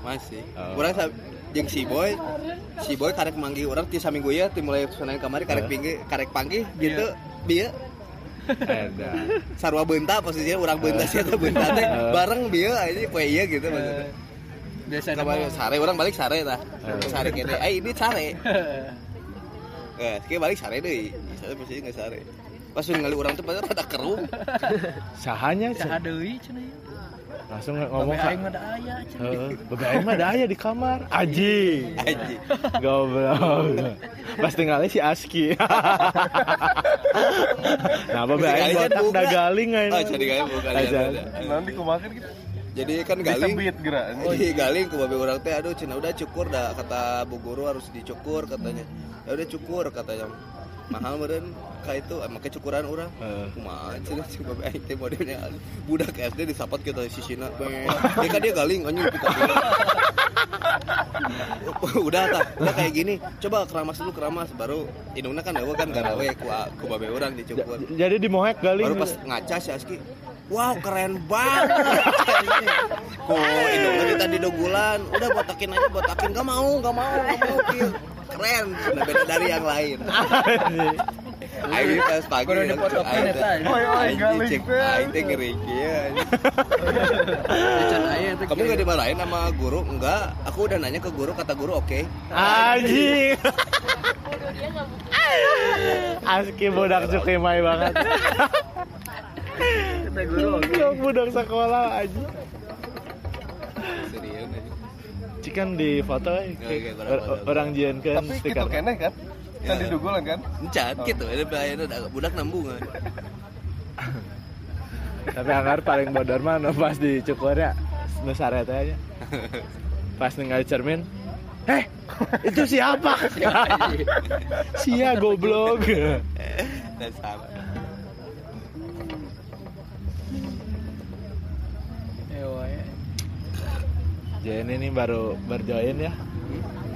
masih. Oh. orang jeung si boy si boy karek manggih orang ti saminggu ya ti mulai sunan kamari karek pinggir karek panggih gitu. Bieu ada. Sarua beunta posisinya orang beunta sih atau beunta teh. Eh. bareng bieu aja poe iya gitu maksudnya. Biasa kamari sare orang balik sare tah. Sare kene eh ini sare. Eh kayak balik sare deui. Sare posisinya nggak sare. Pas ningali orang tuh padahal rada keruh. Sahanya deui cenah ya. Langsung ngomong Babe ka aing mah da aya cenah. Heeh, babe aing mah ada aya di kamar. Aji. Aji. Goblok. Pas tinggalnya si Aski. nah, Bisa aing kalian botak da galing aing. oh jadi kayak bukan Aja. nanti kumakan gitu jadi kan galing gerak Oh iya galing ke babe orang teh aduh cina udah cukur dah kata bu guru harus dicukur katanya ya udah cukur katanya mahal meren. Kayak itu emang kecukuran orang Heeh. kumaha cina si babe aing teh modelnya. Budak SD disapat kita si Sina dia kan dia galing anjing kita udah tak udah kayak gini. Coba keramas dulu keramas. Baru indungna kan dewa kan garawe ku ku babe orang dicukur Jadi di Mohek galing. baru pas ngaca si Aski wow keren banget. Kok indungnya kita di dogulan udah botakin aja botakin. Gak mau gak mau gak mau keren. Sudah beda dari yang lain. Aing pas pagi ya. Aing galing, cek. Aing teh ngeri kamu gak dimarahin sama guru? Enggak. Aku udah nanya ke guru kata guru oke. Anjing. Aski budak cukimai banget. Kata guru budak sekolah aja. serius anjing. Cikan di foto eh. Orang jieunkeun tapi gitu stiker. keneh kan kan Ya. didugulan kan encan gitu ada bahayana ada budak nambungan Tapi anggar paling bodor mah nu pas dicukurnya nu sarete aja. Pas ningali cermin, "Eh, itu siapa?" Sia goblok. dasar Eh wae. Jenny ini baru berjoin ya.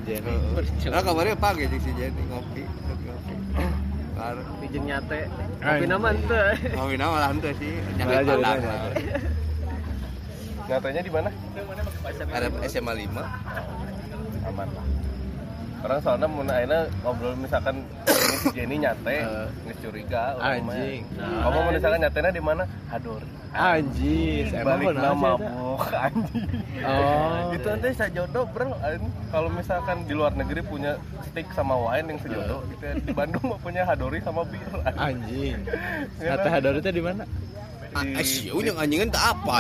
Jenny. Nah kabarnya pagi sih si Jenny ngopi ngopi ngopi. Parah. Bikin nyate. Anjing. Kopi nama teu. Ngopi nama lah henteu sih. Nyampe padang. nyatanya di mana Ada SMA 5. aman lah orang soalnya mun ayeuna ngobrol misalkan Jenny nyate Eh. nggak curiga orang mah. Anjing. kamu mau misalkan nyatenya di mana hadur Anjis, emang balik nama mabuk anjing Oh. itu nanti sajodoh bro Anjing. kalau misalkan di luar negeri punya stick sama wine yang sejodoh gitu ya. di Bandung mah punya hadori sama bir Anjing. Kata Hadori teh di mana? Ah, eh, siu yang anjingan tak apa.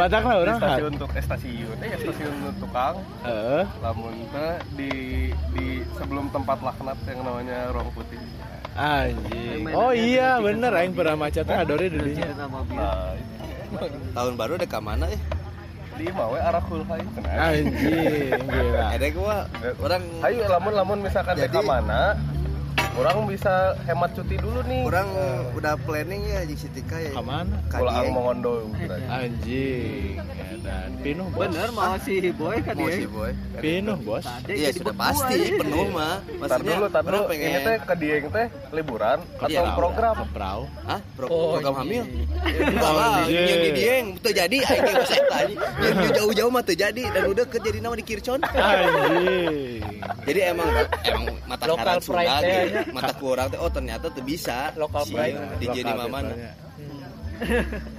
Batak lah di orang stasiun untuk eh stasiun eh stasiun tukang Heeh. lamun teh di di sebelum tempat laknat yang namanya ruang putih Anjing. Oh iya bener aing pernah macetnya Hadori di dinya. Nama bir. nah Tahun baru ada ke mana ya? di imah we arah kulhai cenah Anjing, gila. Ada gua orang Ayo lamun lamun misalkan Jadi, mana orang bisa hemat cuti dulu nih orang udah planning ya di Sitika ya. Ke mana? pulang. Mongondo Anjing. Dan pinuh bos. Bener mau si boy kan Mau dia. sih boy. Pinuh bos. Iya sudah pasti penuh mah. Tar dulu, tar dulu. pengen Ini teh ke Dieng teh liburan atau program? Ke Prau. Hah? Pro Oh, program iya. hamil? Enggak lah, iya. yang di Dieng teu jadi aing ge geus eta. Yang jauh-jauh mah teu jadi dan udah ke jadi nama di Kircon. Anjing. Jadi emang emang mata Sunda gitu. Mata kurang teh oh ternyata tuh bisa. Local Si pride. DJ di Lokal mana. biasanya.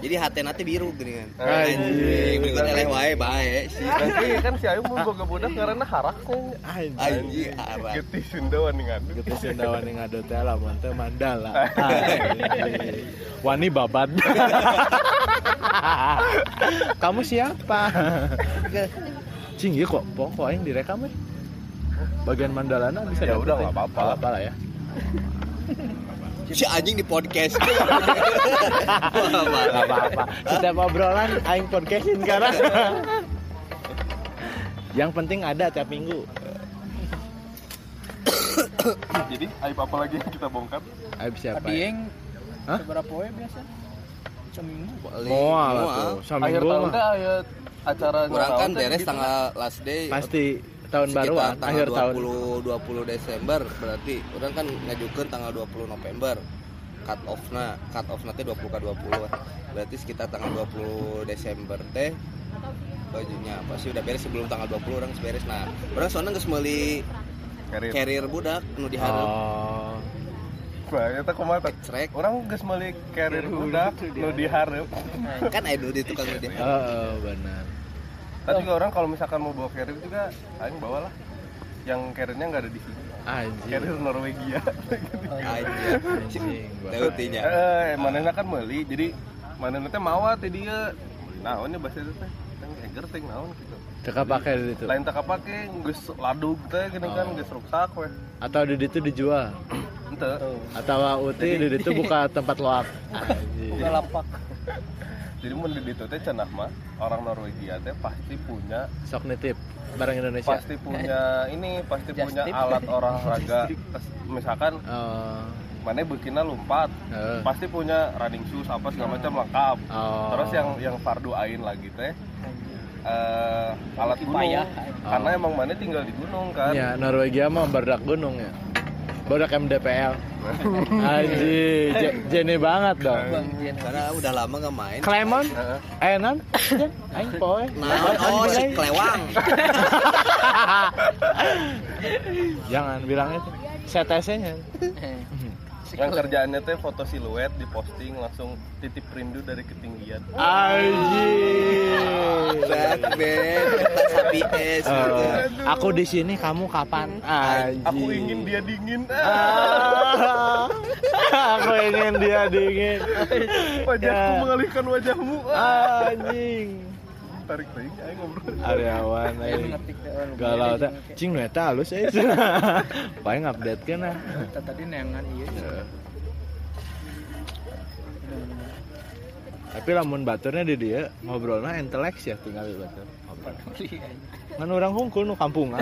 Jadi hati nanti biru gini kan. Anjing. Berikutnya leh wae bae sih. Nanti kan si Ayu mau boga budak karena haraknya. Anjing. Anjing arah. Getih Sundawan nih ngadu. Gitu Sundawan yang ngadut teh lamun teh mandala. Wani babat. Kamu siapa? Cing ieu kok pokok aing direkam eh. Bagian mandalana bisa Ya udah, nggak apa-apa. Lah ya. Si anjing di podcast. Gak apa-apa. Setiap obrolan aing podcastin sekarang. Yang penting ada tiap minggu. Jadi aib apa lagi yang kita bongkar? Aib siapa? Tadi ya? yang Hah? seberapa we biasa? Seminggu. Moal tuh. Akhir tahun teh acara Kurang kan beres gitu. tanggal last day. Pasti tahun tanggal akhir tahun. 20 20 Desember berarti orang kan ngajukeun tanggal 20 November. cut off na cut off nanti 20 ke 20 lah. berarti sekitar tanggal 20 Desember teh bajunya apa sih udah beres sebelum tanggal 20 orang beres nah orang soalnya nggak semeli Karir. carrier budak nu diharap Oh. Nah, eta kumaha tah? Crek. Orang geus meuli karir budak nu dihareup. kan ada di tukang nu diharap Oh, benar. Tapi juga orang kalau misalkan mau bawa karir juga aing bawalah yang karirnya nggak ada di sini. Anjing. Karir Norwegia. aja Anjing. Teutinya. eh, manehna kan meuli jadi manehna teh mawa teh dia. Naon ya bahasa itu teh? Teng eger teh naon gitu. Teka pakai di situ. Lain tak kapake geus ladug teh gini kan geus rusak we. Atau di situ dijual. Henteu. Atau Uti di situ buka tempat loak. Buka lapak. Jadi mun di ditu teh cenah mah orang Norwegia teh pasti punya Sok nitip barang Indonesia. pasti punya ini pasti Just punya tip. alat olahraga misalkan Oh. mana bikinnya lompat Heeh. pasti punya running shoes apa segala macam lengkap Oh. terus yang yang fardu ain lagi teh eh, alat gunung Payah. karena Oh. emang mana tinggal di gunung kan Ya, Norwegia mah badak gunung ya. Badak MDPL. Je- jene banget dong. Bang karena udah lama nggak main Clemon, Heeh. eh non, aing poe. nah oh si kelewang Jangan bilang itu. CTC-nya. Yang kerjaannya teh foto siluet diposting langsung titip rindu dari ketinggian Anjing. berat ben kita sapi es aku di sini, kamu kapan? Anjing. aku ingin dia dingin Ah, aku ingin dia dingin. wajahku Ya. mengalihkan wajahmu Anjing. Tarik tarik ayo ngobrol Aryawan Ayo Galau teh. jeung Cing nu eta halus eh. Paling update kan ah. Tadi neangan iya. Tapi lamun baturnya di dia ngobrolnya inteleks ya tinggal di batur. Ngobrol. Iya. Kan orang hungkul nu kampungan.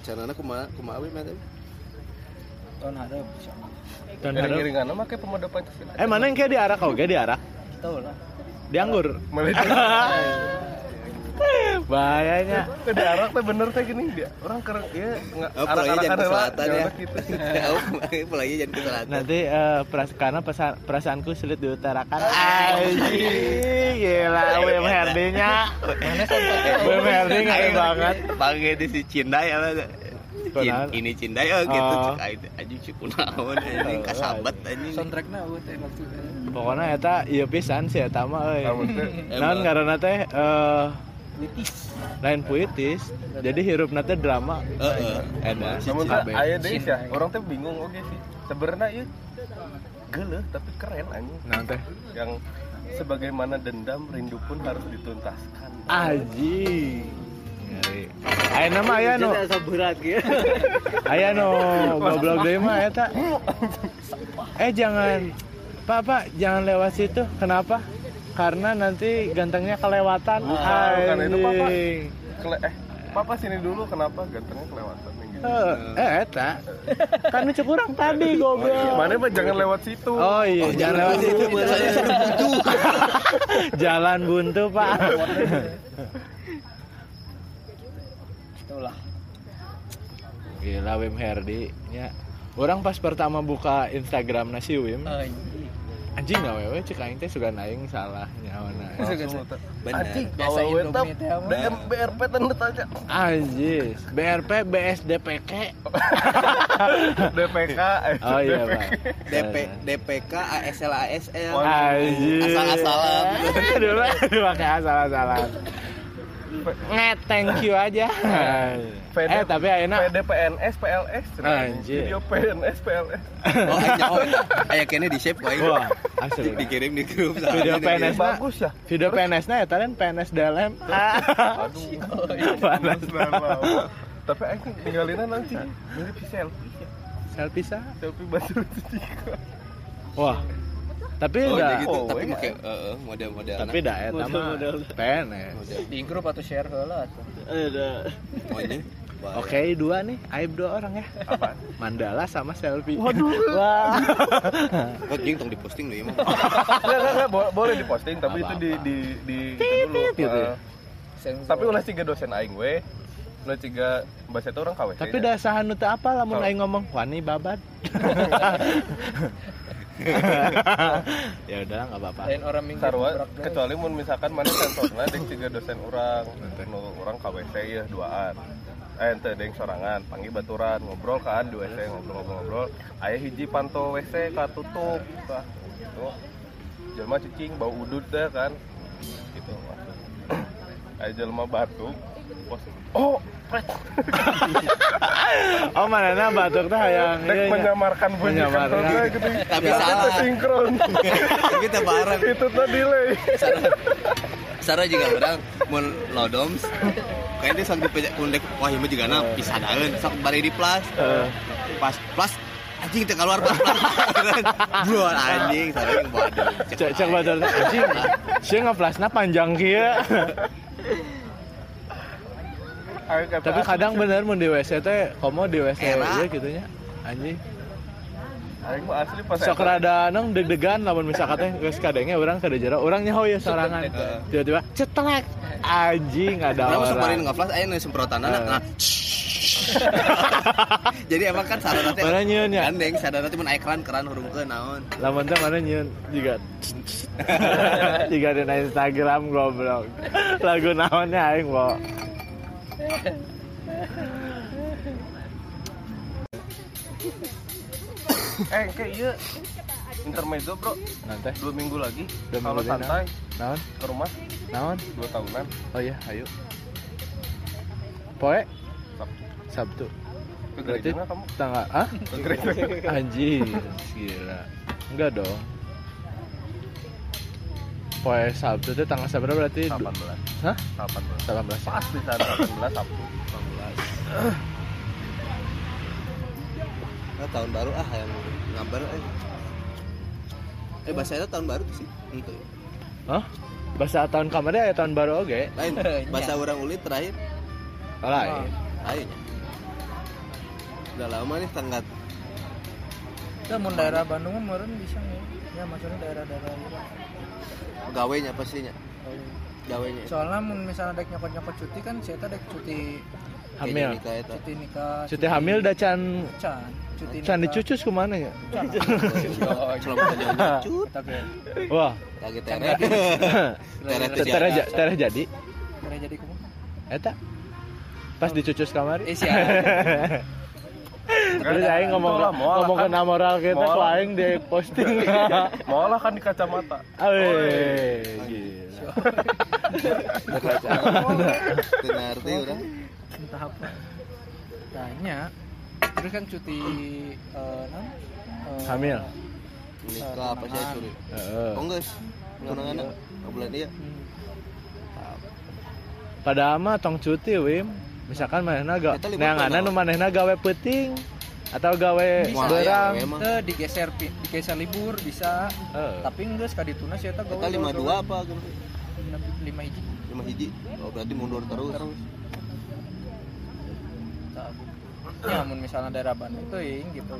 caranya kumaha kumaha we mah? Tahun harap. Dan harap- Iring-iringan sama kayak pemuda Pancasila. Eh mana yang kayak diarak kau kayak diarak? Tahu lah. Dianggur. Bahayanya. Teh di Arak teh bener teh gini dia. Orang keren ya nggak Oh, pulangnya jangan ke selatan ya. gitu. Oh, pulangnya jangan ke selatan. Nanti eh, peras karena pesa- perasaanku sulit diutarakan. Anjing, gila WM Herdinya. WM Herdi ngeri banget. Panggil di si Cindai apa? Kunaon? ini Cindai oh gitu. Oh. Cek aing anjing si kunaon anjing kasabat anjing. Soundtracknya eueuh teh waktu itu. Pokoknya eta iya pisan sih eta mah euy. Naon karena teh eh Witis. lain puitis. Jadi hirup teh drama. Heeh. Eta namun aya deui ya. Orang teh bingung oke sih. Sebenarnya ieu geuleuh tapi keren anjing. Naon teh? Yang sebagaimana dendam rindu pun harus dituntaskan. Aji. Aya nama asa berat gitu. Aya nu goblok deui mah eta. Eh jangan Pak, Pak, jangan lewat situ. Kenapa? Karena nanti gantengnya kelewatan. Bukan, bukan itu, Pak, Pak. Anjing. Kele- eh, papa sini dulu kenapa gantengnya kelewatan nih gitu. Eh, eh, eta. Kan itu kurang tadi goblok. Mana mah jangan lewat situ. Oh iya, jangan lewat situ. Saya sudah buntu. Jalan buntu, Pak. Itulah. Gila Wim Herdi ya. Orang pas pertama buka Instagram nasi Wim, Anjing. Anjing nggak wewe cek aing teh suka naing salah nyawana. Langsung teh. Bener. Anjing, Biasa bawa mah. DM BRP tanda tanya. Anjis, BRP BSDPK. DPK. Oh iya. Pak. DP DPK ASL ASL. Anjis. Asal-asalan. Dulu dulu pakai asal-asalan. Nge thank you aja. PD, eh tapi ayeuna PD PNS PLS. Anjir. Video PNS PLS. Oh, aja oh. Aya kene di save wae. wah asli. Dikirim di grup. Video PNS na, Bagus ya. video PNS na ya tadi PNS DLM. Aduh. Panas Tapi aku ninggalinnya nanti mirip si selfie. ya. Selfie sah. Selfie Tika. Wah. Tapi Oh, udah gitu, Oh, tapi iya. make heeh model-model. tapi dah eta mah PNS. Di grup atau share heula atuh. Oh, Oke, dua nih. Aib dua orang ya. Apa? Mandala sama selfie. Waduh. Wah. Oh, jing tong diposting lu ya mah. Enggak, enggak, enggak, bo- boleh diposting tapi itu di di di itu dulu. gitu ya? Eh, tapi ulah tiga dosen aing we nu ciga bahasa itu orang KWC tapi dah sahan teu apa lamun aing ngomong wani babat ya udah nggak apa-apa lain orang minggu deui. kecuali mun misalkan mana sensorna dek ciga dosen orang nu orang KWC ya duaan eh ente deng sorangan. Panggil baturan ngobrol kan di WC ngobrol-ngobrol-ngobrol. Aya hiji panto WC katutup tah gitu. Jelema cicing bau udut deh kan. Gitu maksud aya jelema batuk pos oh. Oh mana batuk teh hayang dek ieu nya. menyamarkan bunyi Menyamarkan. kantornya gitu. Tapi Ternyata salah. teh sinkron. Tapi teh bareng. itu tuh delay. Sarua juga orang mun lodoms kayak dia sok dipejak kundek wah ieu juga na pisah daun. Sok bari di plus Eh, pas plus anjing teh keluar plus bro anjing sarua yang bodoh cek cek batur teh, anjing. Sia ngeplasna panjang kieu Ayo kata tapi kadang bener mun di WC teh komo di WC ieu gitu nya anjing. Aing mah asli pas sok rada nong deg-degan lamun misalkan teh geus kadenge urang kada jero. Urang nyaho ya sorangan. Tiba-tiba cetelek anjing ada Kenapa sok bari orang ngaflas aya nu semprotan Eh. nah jadi emang kan sarana teh Mana nyieun ya? gandeng sarana teh mun aya keran keran hurungkeun naon. Lamun teh mana nyieun juga juga di Instagram goblok. Lagu naonnya aing wo eh kayak iya. Intermezzo bro. Nanti dua minggu lagi. Dua kalau santai naon? ke rumah. Naon? Dua tahunan. Oh iya ayo. Poe? Sabtu. Sabtu. Ke gereja kamu? tanggal ah anjing gila. Enggak dong poe Sabtu itu tanggal seberapa berarti 18 hah 18 18 pas di sana 18 Sabtu Nah, tahun baru ah yang ngabar eh. Eh bahasa itu tahun baru tuh sih. Itu. Hah? Bahasa tahun kemarin ya tahun baru oke. Lain bahasa orang ulit terakhir Lain. lain. Udah lama nih tanggat Kita mau daerah Bandung mah meureun bisa nih. Ya maksudnya daerah-daerah gitu. Pegawainya pastinya. Gawainya. Soalnya mun misalnya dek nyokot-nyokot cuti kan saya dek cuti Hamil. Nikah eta. cuti nikah. Cuti hamil dah can can. Cuti can dicucus ke mana ya? Wah, Lagi Can tere. Tere teh tere ja- jadi. tere jadi. kumaha? Eta pas dicucus kamari. Eh. Terus aing ngomong moal ngomong kan. moral kita Moal. ku aing di posting. mau lah kan di kacamata Awe, gila. Benar teh urang. Entah apa. Tanya. Terus kan cuti eh non eh, Hamil. Nikah apa sih curi? Heeh. Oh geus. Tunangan bulan iya. Padahal mah tong cuti wim. Misalkan manehna ga Eta libur neanganna tanggal. nu manehna gawe peuting atau gawe berang. Ya, emang. teu digeser digeser libur bisa. Heeh. Tapi enggak kadituna sih eta Kita 52 apa? 5 hiji. 5 hiji. Oh berarti mundur terus. Terus. Ya, mun misalnya daerah Bandung tuh gitu.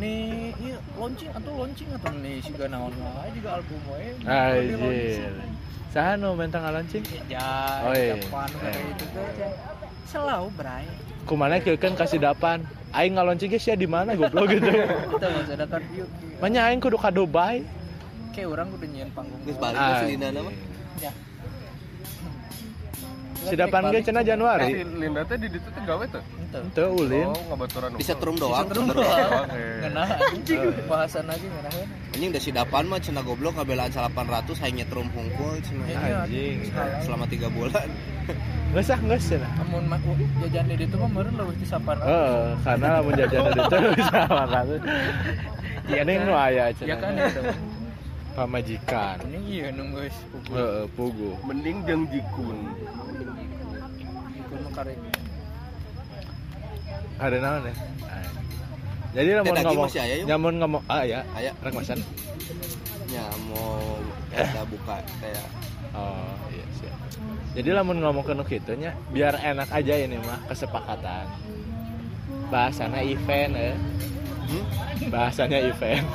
Nih, iya launching atau launching atau nih si naon wae juga album wae. Anjir. Saha nu mentang launching? Ya, Oh, iya. Eh. itu tuh. Selalu bray. Kumana keukeun kasih dapan. Aing ngaloncing ge sia di mana goblok gitu. Usah datang yuk. Manya aing kudu ka Dubai. Kayak orang udah nyian panggung. Geus balik ke Lina nama. Ya. Si dapan ge cenah si Januari. Linda teh di ditu teh gawe Ente. Teu ulin. oh ngabaturan Di setrum doang. Setrum Setrum doang. Oke. Ngenah anjing. Bahasan lagi ngenah. Anjing udah si dapan mah cenah goblok kabelaan 800 hanya nyetrum hungkul cenah. Ya, Anjing. Selama 3 bulan. Geus ah geus cenah. Amun mah uh, jajan di ditu mah meureun leuwih ti sapan. Heeh, karena lamun jajan di ditu bisa makan. Iya Ini kan? nu aya Ya cenah. kan itu. Pamajikan. Ini iya nunggu geus. Heeh, pugu. mending jeung jikun Pukul mah karek. Ada naon ya? Jadi lamun daging ngomong, nyamun ngomong, ah ya, rek masan. nya mau kita buka kayak Oh iya. Jadi lamun ngomong ke kitu nya biar enak aja ini mah kesepakatan. Bahasanya event ya. hmm? Bahasanya event.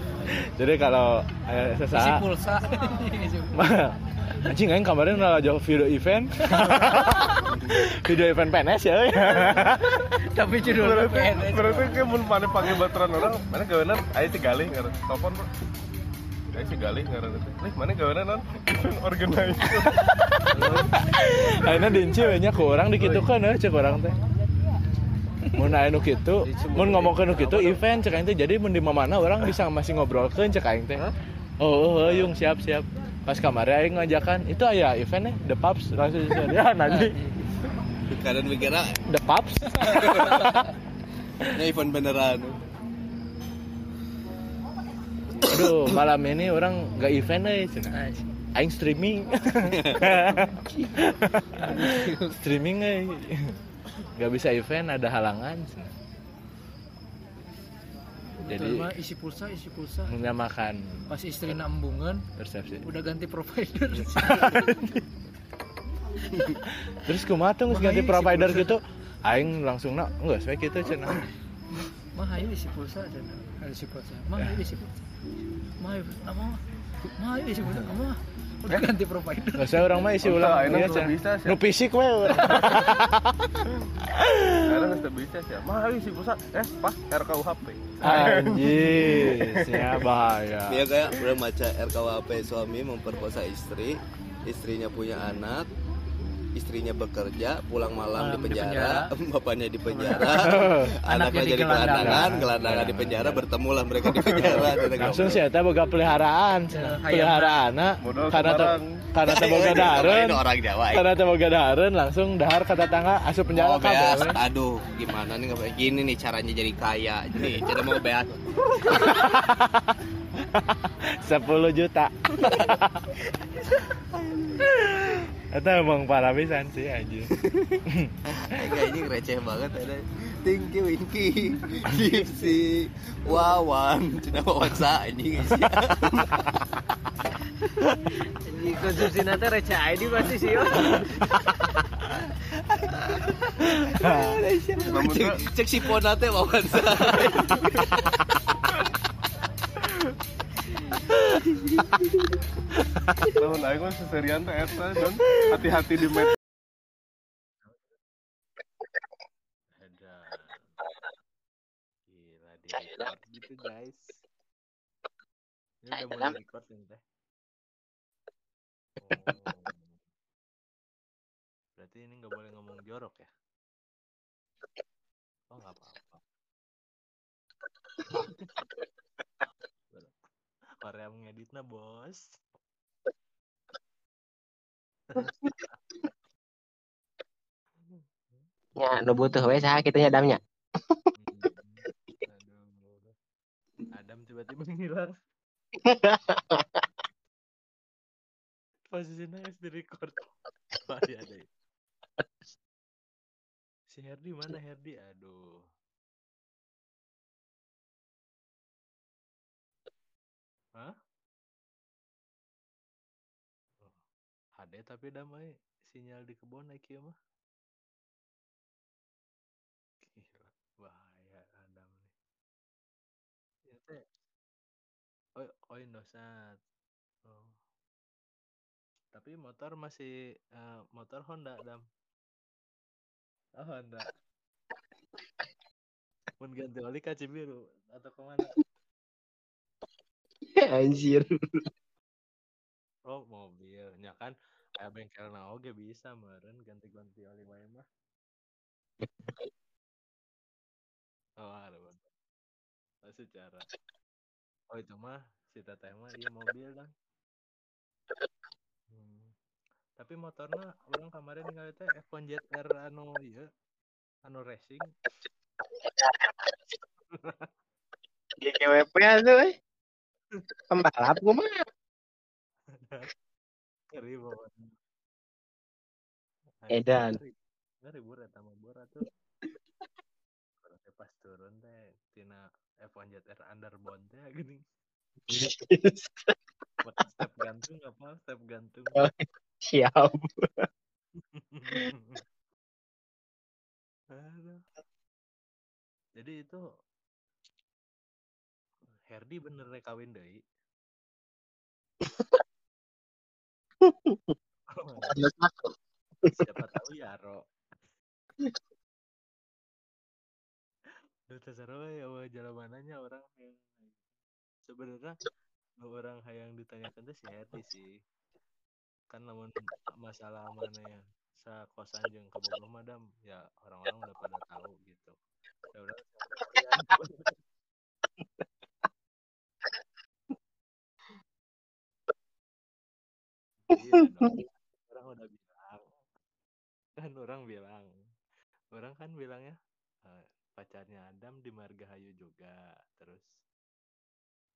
Jadi kalau eh, sesaat pulsa. anjing aing kemarin udah jauh video event video event PNS ya Tapi berarti PNS. berarti kayak mun mana panggil baturan orang mana gawenan si galih ngaran telepon bro aya si galih ngaran teh nih mana gawenan non event organizer akhirnya dinci we nya ku orang dikitukan ya cek orang teh. Mun aya nu kitu mun ngomongkeun nu kitu event cek aing teh. Jadi mun di mana orang bisa masih ngobrolkeun cek aing teh. Oh, oh, oh yung siap siap. Pas kemarin aing ngajakan itu aya eventnya the pubs langsung ya nanti. Kadang mikirnya the pubs ini event beneran aduh malam ini orang gak event eh cenah. aing streaming streaming eh gak bisa event ada halangan cenah. Jadi mah isi pulsa, isi pulsa. menyamakan Pas istri embungan, persepsi udah ganti provider. terus geus ganti provider gitu aing langsung nak enggak sesuai gitu cenah Mah ayo isi pulsa ada isi pulsa. Mah ayo isi pulsa. Mah ayo, nama ayo isi pulsa. Mah udah ganti provider. Nggak usah orang mah isi Usah, ulang ayeuna iya, belum cenah. bisa, Sia. nu fisik we Karena nggak bisa sih. Mah sih pulsa. Eh pas RKUHP. anjir ya bahaya dia kayak udah baca RKUHP suami memperkosa istri istrinya punya anak istrinya bekerja pulang malam di Malam di penjara, bapaknya di penjara Anaknya di jadi gelandangan. gelandangan gelandangan di penjara bertemulah mereka di penjara langsung sih eta boga peliharaan Ya, peliharaan Modal karena karena boga Jawa ya. karena boga dahareun langsung dahar ke tetangga asup penjara Oh, beas. Aduh, gimana nih nggak gini nih caranya jadi kaya. Jadi cara mau beas. 10 juta Eta emang parah pisan sih anjir. Kayak ini receh banget ada. Tinky Winky, Gipsy, Wawan, cina Wawansa ini guys. Jadi konsumsi nanti receh ID pasti sih. Cek, si Pona teh Wawansa. Namun aing mah seserian teh eta dan hati-hati di met. Ada. Gila di record gitu guys. Ini udah mulai record nih teh. Oh. Berarti ini nggak boleh ngomong jorok ya? Oh nggak apa-apa. Korea mengeditnya bos. Ya, nu butuh we saha kitu nya damnya. Aduh. Adam tiba-tiba ngilang. Posisinya es di record. Iya deh. Si Herdi mana Herdi? Aduh. HD tapi damai sinyal di kebun naik ya mah. Gila, bahaya Adam nih. Ya teh. Oh, oh Indosat. Oh. Tapi motor masih eh, motor Honda Adam. Oh Honda. Mun ganti oli kaca biru atau ke mana? Anjir. Oh mobil, ya kan? Kayak bengkel na oge bisa meren ganti-ganti oli wae mah. Oh ada. Oh, secara. Oh itu mah si teteh mah iya mobil dan. Hmm. Tapi motornya orang kemarin ninggal teh F1 ZR anu ieu anu racing. GGWP tuh. Pembalap gua mah. Ngeri. Edan. Ngeri, ngeri bur eta mah bur atuh. Kalau teh pas turun teh tina F1 ZR underbone teh gini. Buat step gantung apa? Step gantung. Siap. Aduh. Jadi itu Herdi bener kawin deui. Aku. siapa tahu Yaro Duh, terserah we, ya jalan mananya orang yang sebenarnya nu orang yang ditanyakan tuh si Herdi sih. Kan namun masalah mana ya sa kosan jeung kebogoh madam ya orang-orang udah pada tahu gitu. Ya udah iya dong orang udah bilang. Kan orang bilang. Orang kan bilangnya eh, pacarnya Adam di Margahayu juga. Terus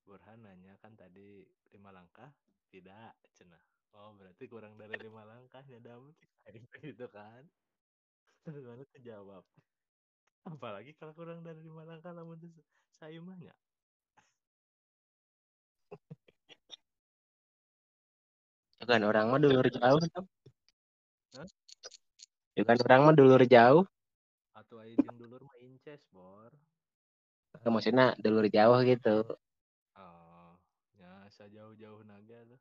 Burhan nanya kan tadi lima langkah? Tidak cenah oh berarti kurang dari lima langkah ya Adam gitu kan. Terus mana kejawab apalagi kalau kurang dari lima langkah namun itu sayumahnya Bukan orang mah dulur jauh. Hah? Bukan orang mah dulur jauh. atau aja dulur mah inces bor Maksudnya dulur jauh gitu. oh ya sejauh-jauh naga tuh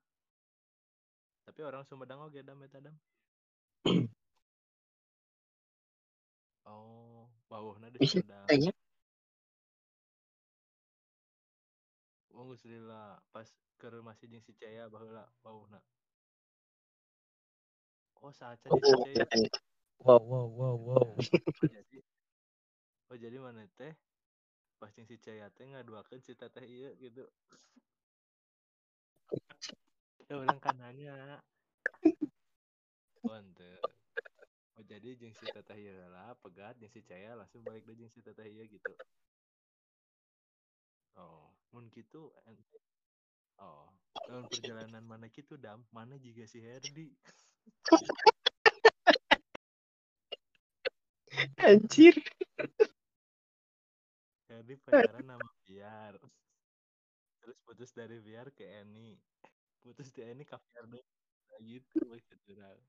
tapi orang Sumedang oke dam eta dam oh bawahna di Sumedang. Oh, geus lila pas ke masih jeung si Caya baheula bauhna. Oh, saca Oh, Caya. kirain. Wow, wow, wow, wow. Oh, jadi Oh, jadi mana teh pas jeung si Caya teh ngaduakeun si teteh ieu gitu. Ya orang kan nanya. Oh. Oh, jadi jeung si teteh ieu lah pegat jeung si Caya langsung balik deui jeung si teteh ieu gitu. Oh, mun gitu ente Oh, dalam perjalanan mana gitu dam, mana juga si Herdi. Anjir. Herdi pacaran sama Biar. Terus putus dari Biar ke Eni. Putus di Eni ke Biar deh. Nah, gitu maksud orang.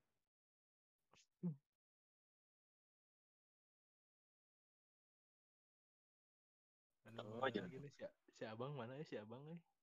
Aduh, Oh, nih si, si abang mana ya si abang nih? Hmm.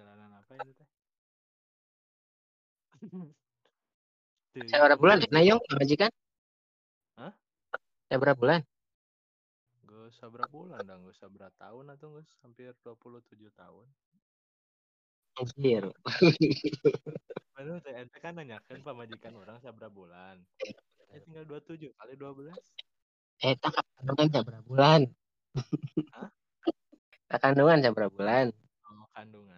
Perjalanan apa itu teh? Saya berapa bulan? Nah, Yong, majikan? Hah? Saya berapa bulan? Gak usah berapa bulan dah, gak usah berapa tahun atau gak hampir 27 tahun. Anjir. Baru teh ente kan nanyakan pamajikan orang seberapa bulan. Ya tinggal 27 kali 12. Eh, tak kandungan saya berapa bulan? Hah? Tak kandungan saya berapa bulan? Oh, kandungan.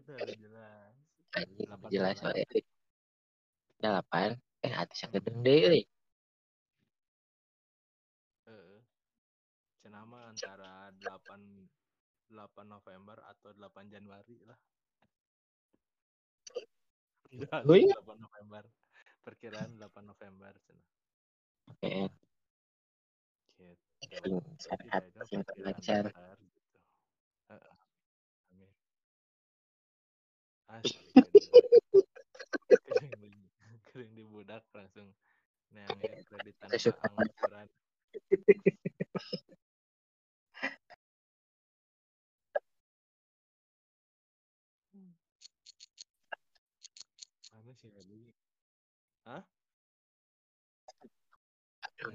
Gitu harus jelas. Delapan jelas bulan. soalnya. Delapan. Eh, hati saya gedeng deh. euy. Heeh. Cenama antara 8 8 November atau 8 Januari lah. Enggak, Oh iya? 8 November. Perkiraan 8 November cenah. Oke. Gitu. Sehat, itu lancar. dasar gitu. Heeh. Amin. Asli kering di kering budak langsung neangin kredit sih tadi? Hah?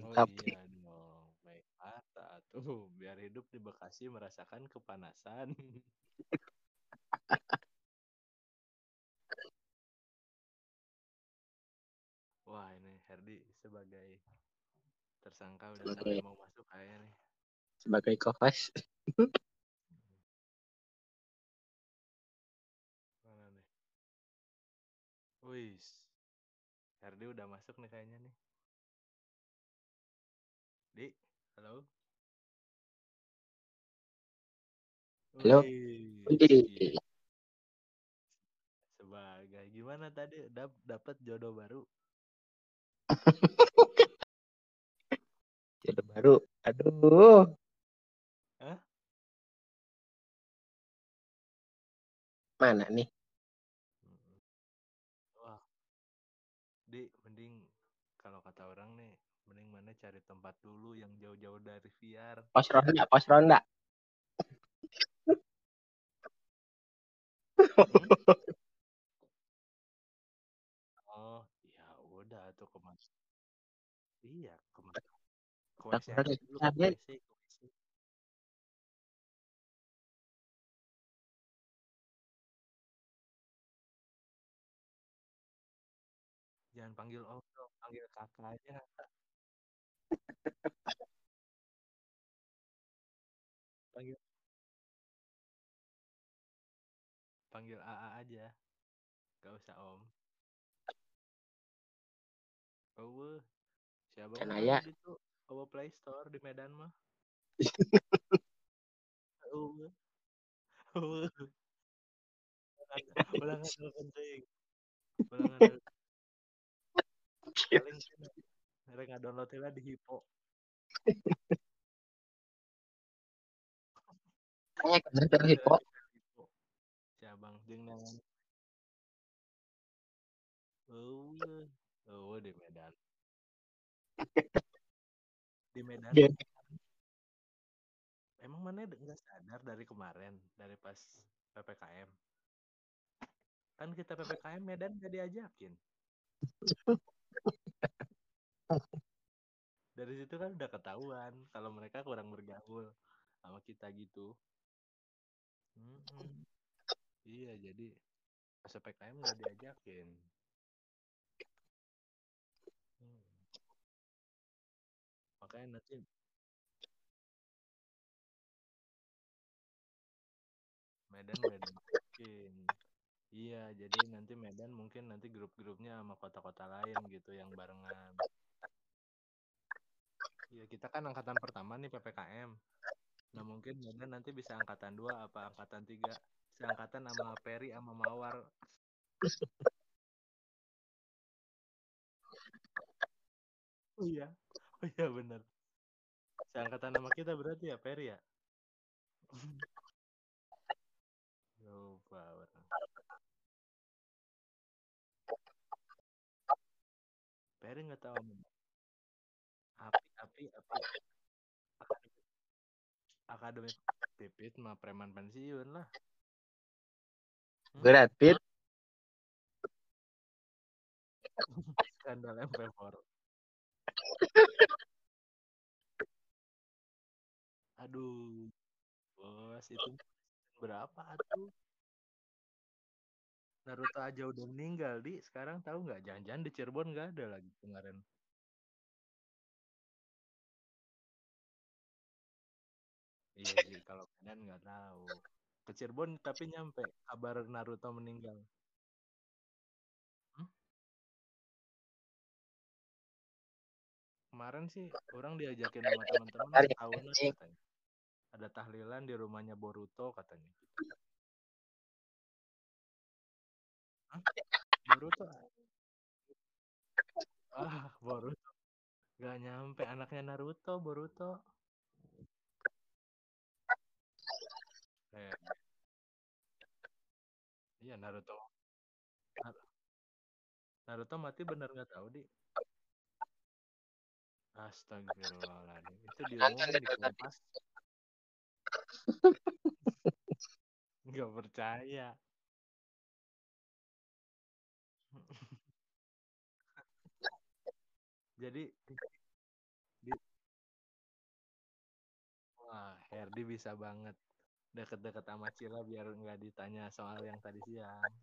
Oh iya dong. Baik mata tuh biar hidup di Bekasi merasakan kepanasan. sebagai tersangka udah Sebagai- sampai mau masuk kayaknya nih. Sebagai co-host. Mana nih? Wis. Herdi udah masuk nih kayaknya nih. Di, halo? Halo? Wih, sebagai gimana tadi dap dapat jodoh baru Jodoh baru. Aduh. Hah? Mana nih? Wah di mending kalau kata orang nih mending mana cari tempat dulu yang jauh-jauh dari VR Pos ronda, pos ronda. oh ya udah tuh kemas iya kemas ke Tak WC aja boleh, dulu ke kalian. WC ke WC jangan panggil om dong panggil kakaknya panggil. Panggil AA aja. Gak usah om. Oh siapa mau aya. oh Play Store di Medan mah? Ulang ulang ada paling mereka lah di Hippo. Kayak bener tuh Hippo. Hippo cabang jeung nangan oh oh di Medan di Medan. Dia- emang mana nggak sadar dari kemarin dari pas ppkm kan kita ppkm Medan gak diajakin. Dari situ kan udah ketahuan kalau mereka kurang bergaul sama kita gitu. Mm-mm. iya jadi pas ppkm nggak diajakin makanya nanti Medan nggak diajakin iya jadi nanti Medan mungkin nanti grup-grupnya sama kota-kota lain gitu yang barengan. Iya kita kan angkatan pertama nih ppkm nah mungkin Medan nanti bisa angkatan dua apa angkatan tiga? Seangkatan sama Peri sama Mawar. Iya oh iya bener. Seangkatan sama kita berarti ya Peri ya? Lupa orang Peri nggak tahu api api api. Akademik pipit mah preman pensiun lah. Brad Pitt. skandal MP4 aduh bos itu berapa tuh Naruto aja udah meninggal di. Sekarang tahu nggak? Jangan-jangan di Cirebon nggak ada lagi kemarin. Iya sih kalau Medan nggak tahu. Ke Cirebon tapi nyampe. Kabar Naruto meninggal. Hmm? kemarin sih orang diajakin sama teman-teman tahunan katanya ada tahlilan di rumahnya Boruto katanya. Hah? Boruto? Ah Boruto. Nggak nyampe anaknya Naruto Boruto. Eh. Iya Naruto. Nar- Naruto mati bener nggak tahu di? Astagfirullahaladzim. Itu diumumin di kompas nggak percaya. Jadi di wah Herdi bisa banget deket-deket sama Cila biar nggak ditanya soal yang tadi siang.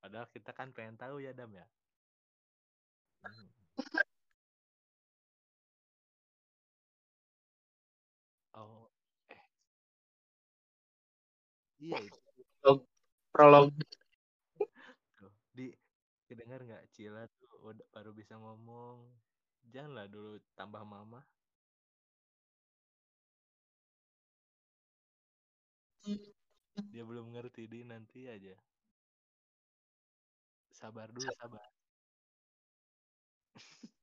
Padahal kita kan pengen tahu ya Dam ya? Hmm. Iya itu. Prolog. Prolog. Tuh, di kedengar nggak Cila tuh udah, baru bisa ngomong. Janganlah dulu tambah mama. Dia belum ngerti di nanti aja. Sabar dulu, sabar.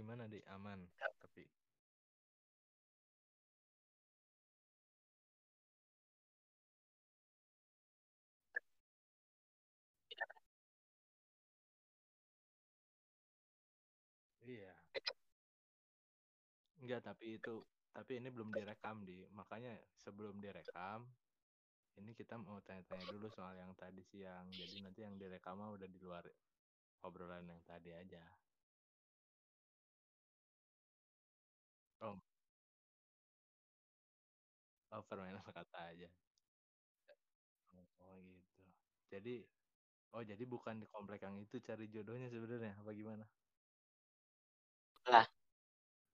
gimana deh aman tapi iya. Enggak tapi itu tapi ini belum direkam di. Makanya sebelum direkam ini kita mau tanya-tanya dulu soal yang tadi siang. Jadi nanti yang direkam udah di luar obrolan yang tadi aja oh permainan kata aja. Oh gitu. Jadi oh jadi bukan di komplek yang itu cari jodohnya sebenarnya apa gimana? Lah.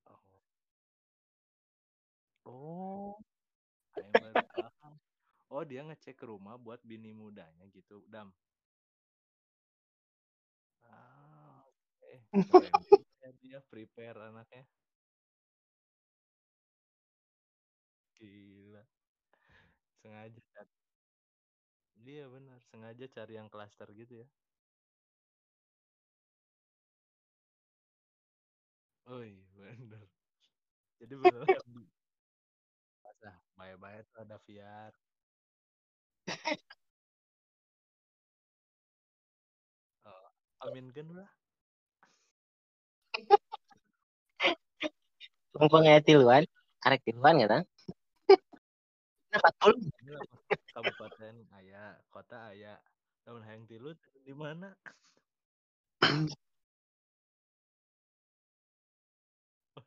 oh. Oh. Paham. oh dia ngecek ke rumah buat bini mudanya gitu dam. Ah oke keren juga dia prepare anaknya gila sengaja cari. Dia benar. Sengaja cari yang klaster gitu ya. Oh iya bener jadi di masa bayar-bayar tuh ada VR oh, aminkan lah. Mumpung aya tiluan, karek tiluan ya, Tang? 40. ini lah kabupaten ayah kota ayah tahun hayang tilu di mana?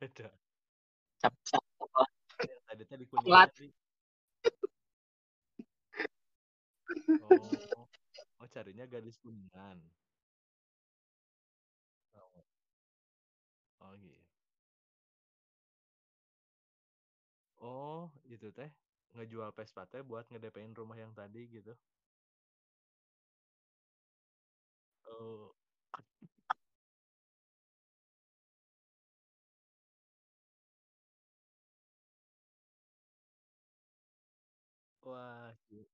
Ada Cap cap. tadi tadi kuningan Kuat. tadi. Oh oh carinya gadis kuningan. Oh, oh gitu oh itu teh ngejual Vespa teh buat ngedepain rumah yang tadi gitu oh wah gila.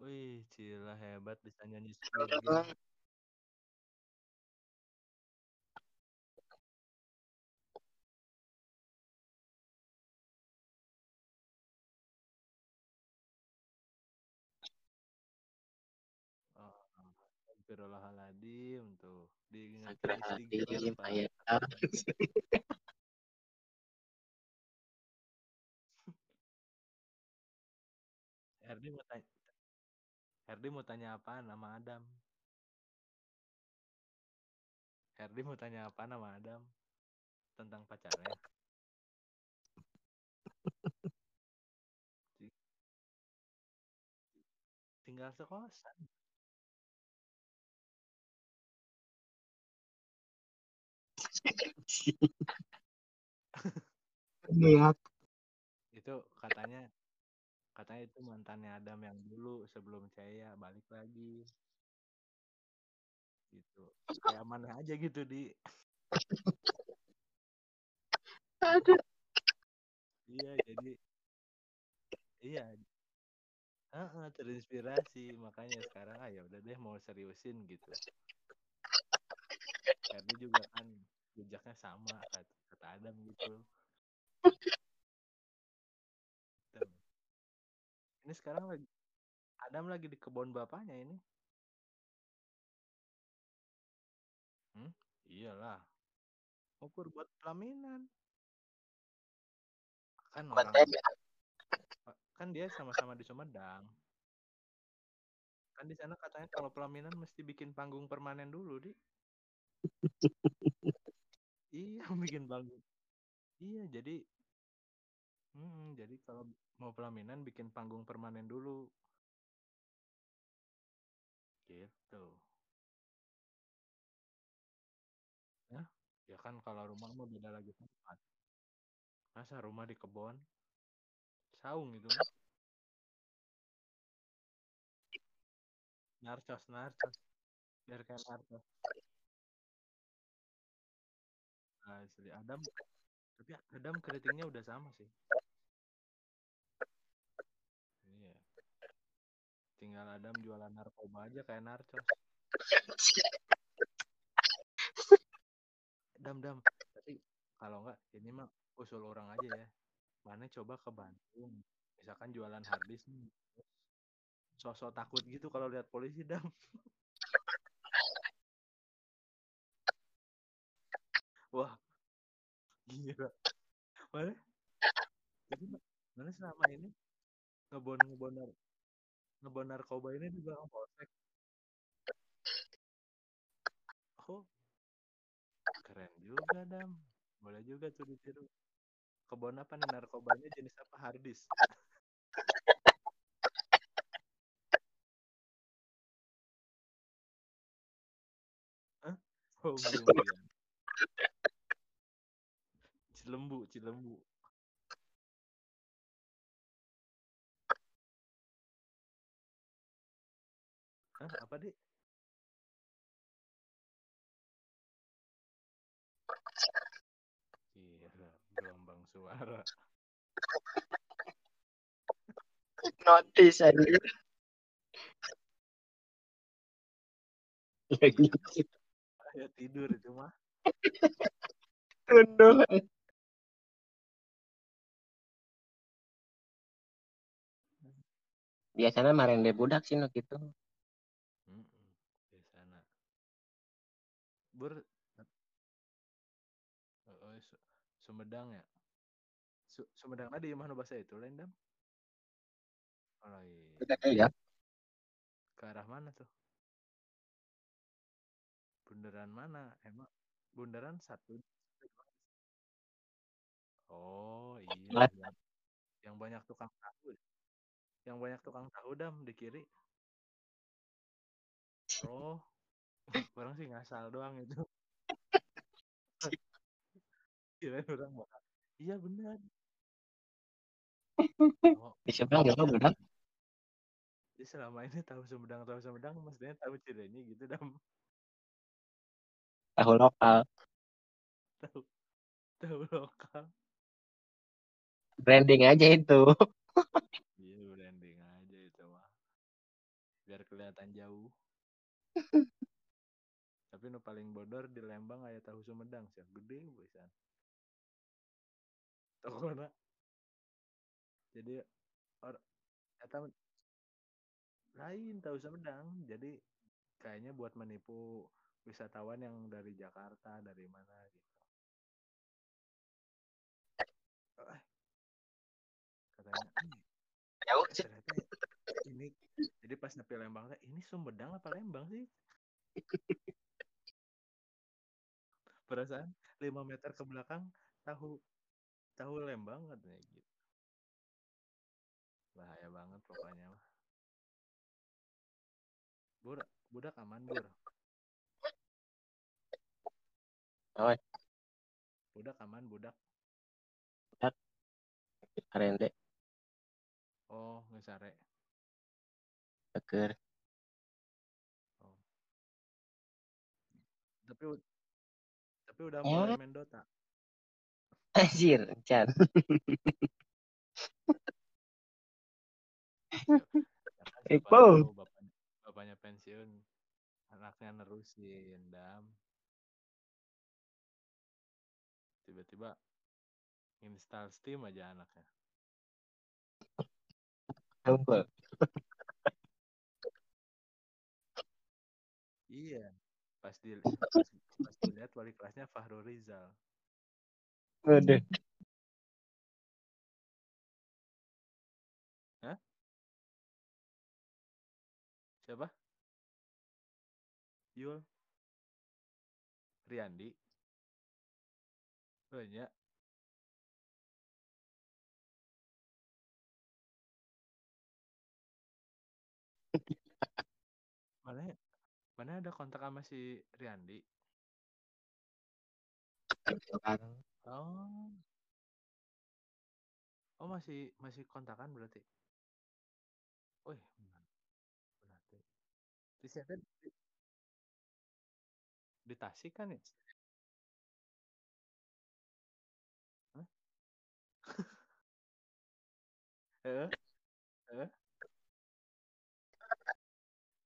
wih cila hebat bisa nyanyi Squid Astagfirullahaladzim tuh istighfar Astagfirullahaladzim, Pak. aya. Herdi mau tanya Herdi mau tanya apa nama Adam Herdi mau tanya apa nama Adam tentang pacarnya Ti- tinggal sekosan Niat. itu katanya katanya itu mantannya Adam yang dulu sebelum saya balik lagi. Gitu. Kayak mana aja gitu di. Aduh. iya jadi iya. Heeh, terinspirasi. Makanya sekarang ah ya udah deh mau seriusin gitu. Herdi juga kan jejaknya sama kata, kata Adam gitu. Tuh. ini sekarang lagi Adam lagi di kebun bapaknya ini. Hmm? iyalah. Ukur buat pelaminan. Kan orang kan dia sama-sama di Sumedang. Kan di sana katanya kalau pelaminan mesti bikin panggung permanen dulu di iya bikin panggung iya jadi hmm, jadi kalau mau pelaminan bikin panggung permanen dulu. Gitu. Ya ya kan kalau rumah mah beda lagi tempat. Masa rumah di kebun saung itu mah. Narcos narcos. Biar kayak narcos asli. Adam tapi Adam keritingnya udah sama sih. Iya. Tinggal Adam jualan narkoba aja kayak narcos. Dam dam. Tapi kalau enggak ini mah usul orang aja ya. Mana coba ke Bandung. Misalkan jualan harddisk nih. Sosok takut gitu kalau lihat polisi dam wah. Gila. Mana? Jadi ma- mana selama ini? Ngebon ngebon nar- ngebon narkoba ini di belakang polsek. Oh keren juga dam. Boleh juga tuh ditiru. Kebon apa nih? Narkobanya jenis apa? Harddisk Hah? Oh. Cilembu, Cilembu. Hah, apa deh? Iya, gelombang suara. Notis aja. Lagi Ya tidur itu mah. tunduk. Biasanya marende budak sih no gitu. Sana. Bur, oh, Su- Sumedang ya. Su- Sumedang tadi mana bahasa itu lain dam? Oh iya. ya. Ke arah mana tuh? Bundaran mana? Emang bundaran satu. Oh iya. Yang banyak tukang tahu. Yang banyak tukang tahu dam di kiri. Oh, orang sih ngasal doang itu. Kira orang bakal. Iya benar. Oh, Di seberang juga budak. jadi selama ini tahu Sumedang tahu Sumedang maksudnya tahu Cilenyi gitu dam. Tahu lokal. Tahu tahu lokal. Branding aja itu. Iya branding aja itu mah. Biar kelihatan jauh. Tapi nu paling bodor di Lembang aya tahu Sumedang sih, gede pisan. Tokona. Jadi or eta lain tahu Sumedang. Jadi kayaknya buat menipu wisatawan yang dari Jakarta, dari mana gitu. Katanya "Hmm, Jauh ternyata ini jadi pas nepi Lembang ini Sumedang apa Lembang sih? Perasaan 5 meter ke belakang tahu tahu Lembang? katanya gitu. Bahaya banget pokoknya mah. Bur budak aman bur? Oh. budak aman budak? Marende. oh ngesare Teker. tapi tapi udah Ya. mulai main Dota Anjir, Chan. Ipo. bapaknya, bapaknya pensiun anaknya nerusin dam tiba-tiba install Steam aja anaknya. Iya. Pas di pas, pas dilihat wali kelasnya Fahru Rizal. Waduh. siapa? Yul. Riyandi. Banyak. Mana mana ada kontak sama si Riyandi oh Oh masih masih kontakan berarti. Benar. Berarti. Di siapa? Di, di Tasik kan ya? Hah? Eh? Eh?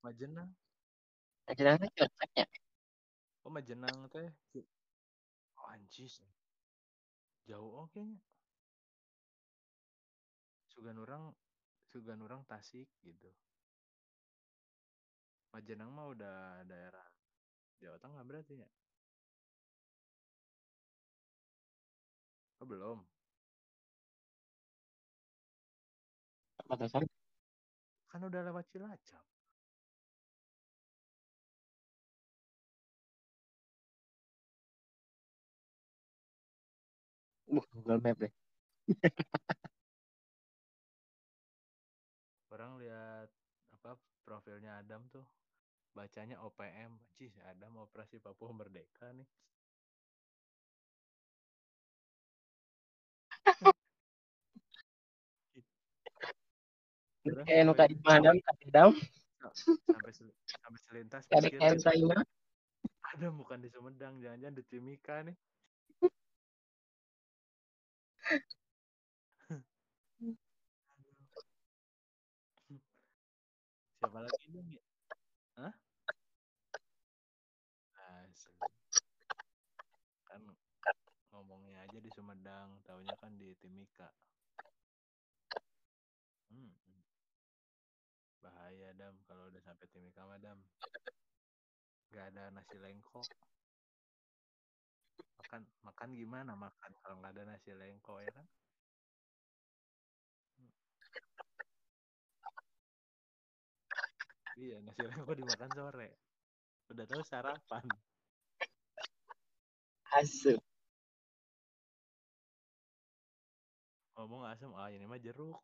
Majenang. Majenang teh cocoknya. Oh Majenang teh. Oh anjis. Jauh oke nya. Sugan orang Sugan orang Tasik gitu. Majenang mah udah daerah Jawa Tengah berarti ya? Oh, belum. Batasan. Kan udah lewat Cilacap. Google Map deh. Orang lihat apa profilnya Adam tuh bacanya OPM. Cis, Adam Operasi Papua Merdeka nih. Kayak nu sampai, ka Adam, Adam. sampai, sampai selintas KM Saima. Adam bukan di Sumedang, jangan-jangan di Timika nih. Siapa lagi dong ya? Hah? Asli. Kan ngomongnya aja di Sumedang, taunya kan di Timika. Hmm. Bahaya Dam kalau udah sampai Timika mah Dam. Gak ada nasi lengko. Makan makan gimana makan kalau nggak ada nasi lengko ya kan? Iya, nasi lengko dimakan sore. Udah tahu sarapan. Asu. Ngomong asam, ah ini mah jeruk.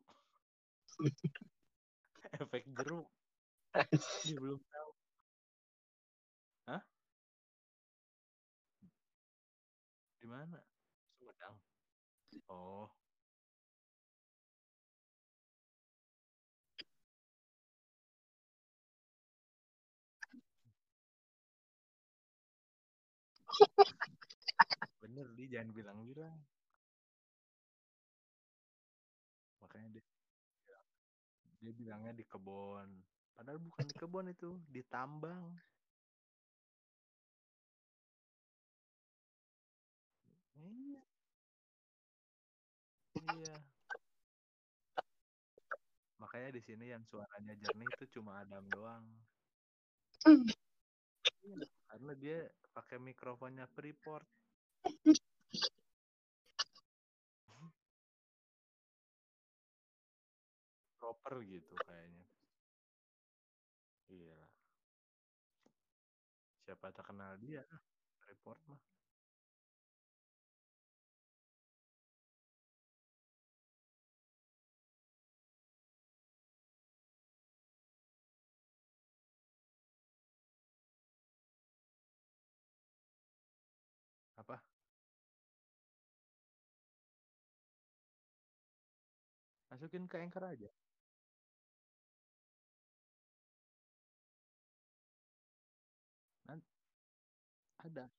Efek jeruk. Belum tahu. Mana? Sumedang. Oh, bener dia jangan bilang-bilang. Makanya dia dia bilangnya di kebun. Padahal bukan di kebun itu, di tambang. Iya. Iya. Makanya di sini yang suaranya jernih itu cuma Adam doang. Iya, karena dia pakai mikrofonnya Freeport. Proper gitu kayaknya. Iya. Siapa tak kenal dia? Freeport mah. Masukin ke Anchor aja. Nan- ada.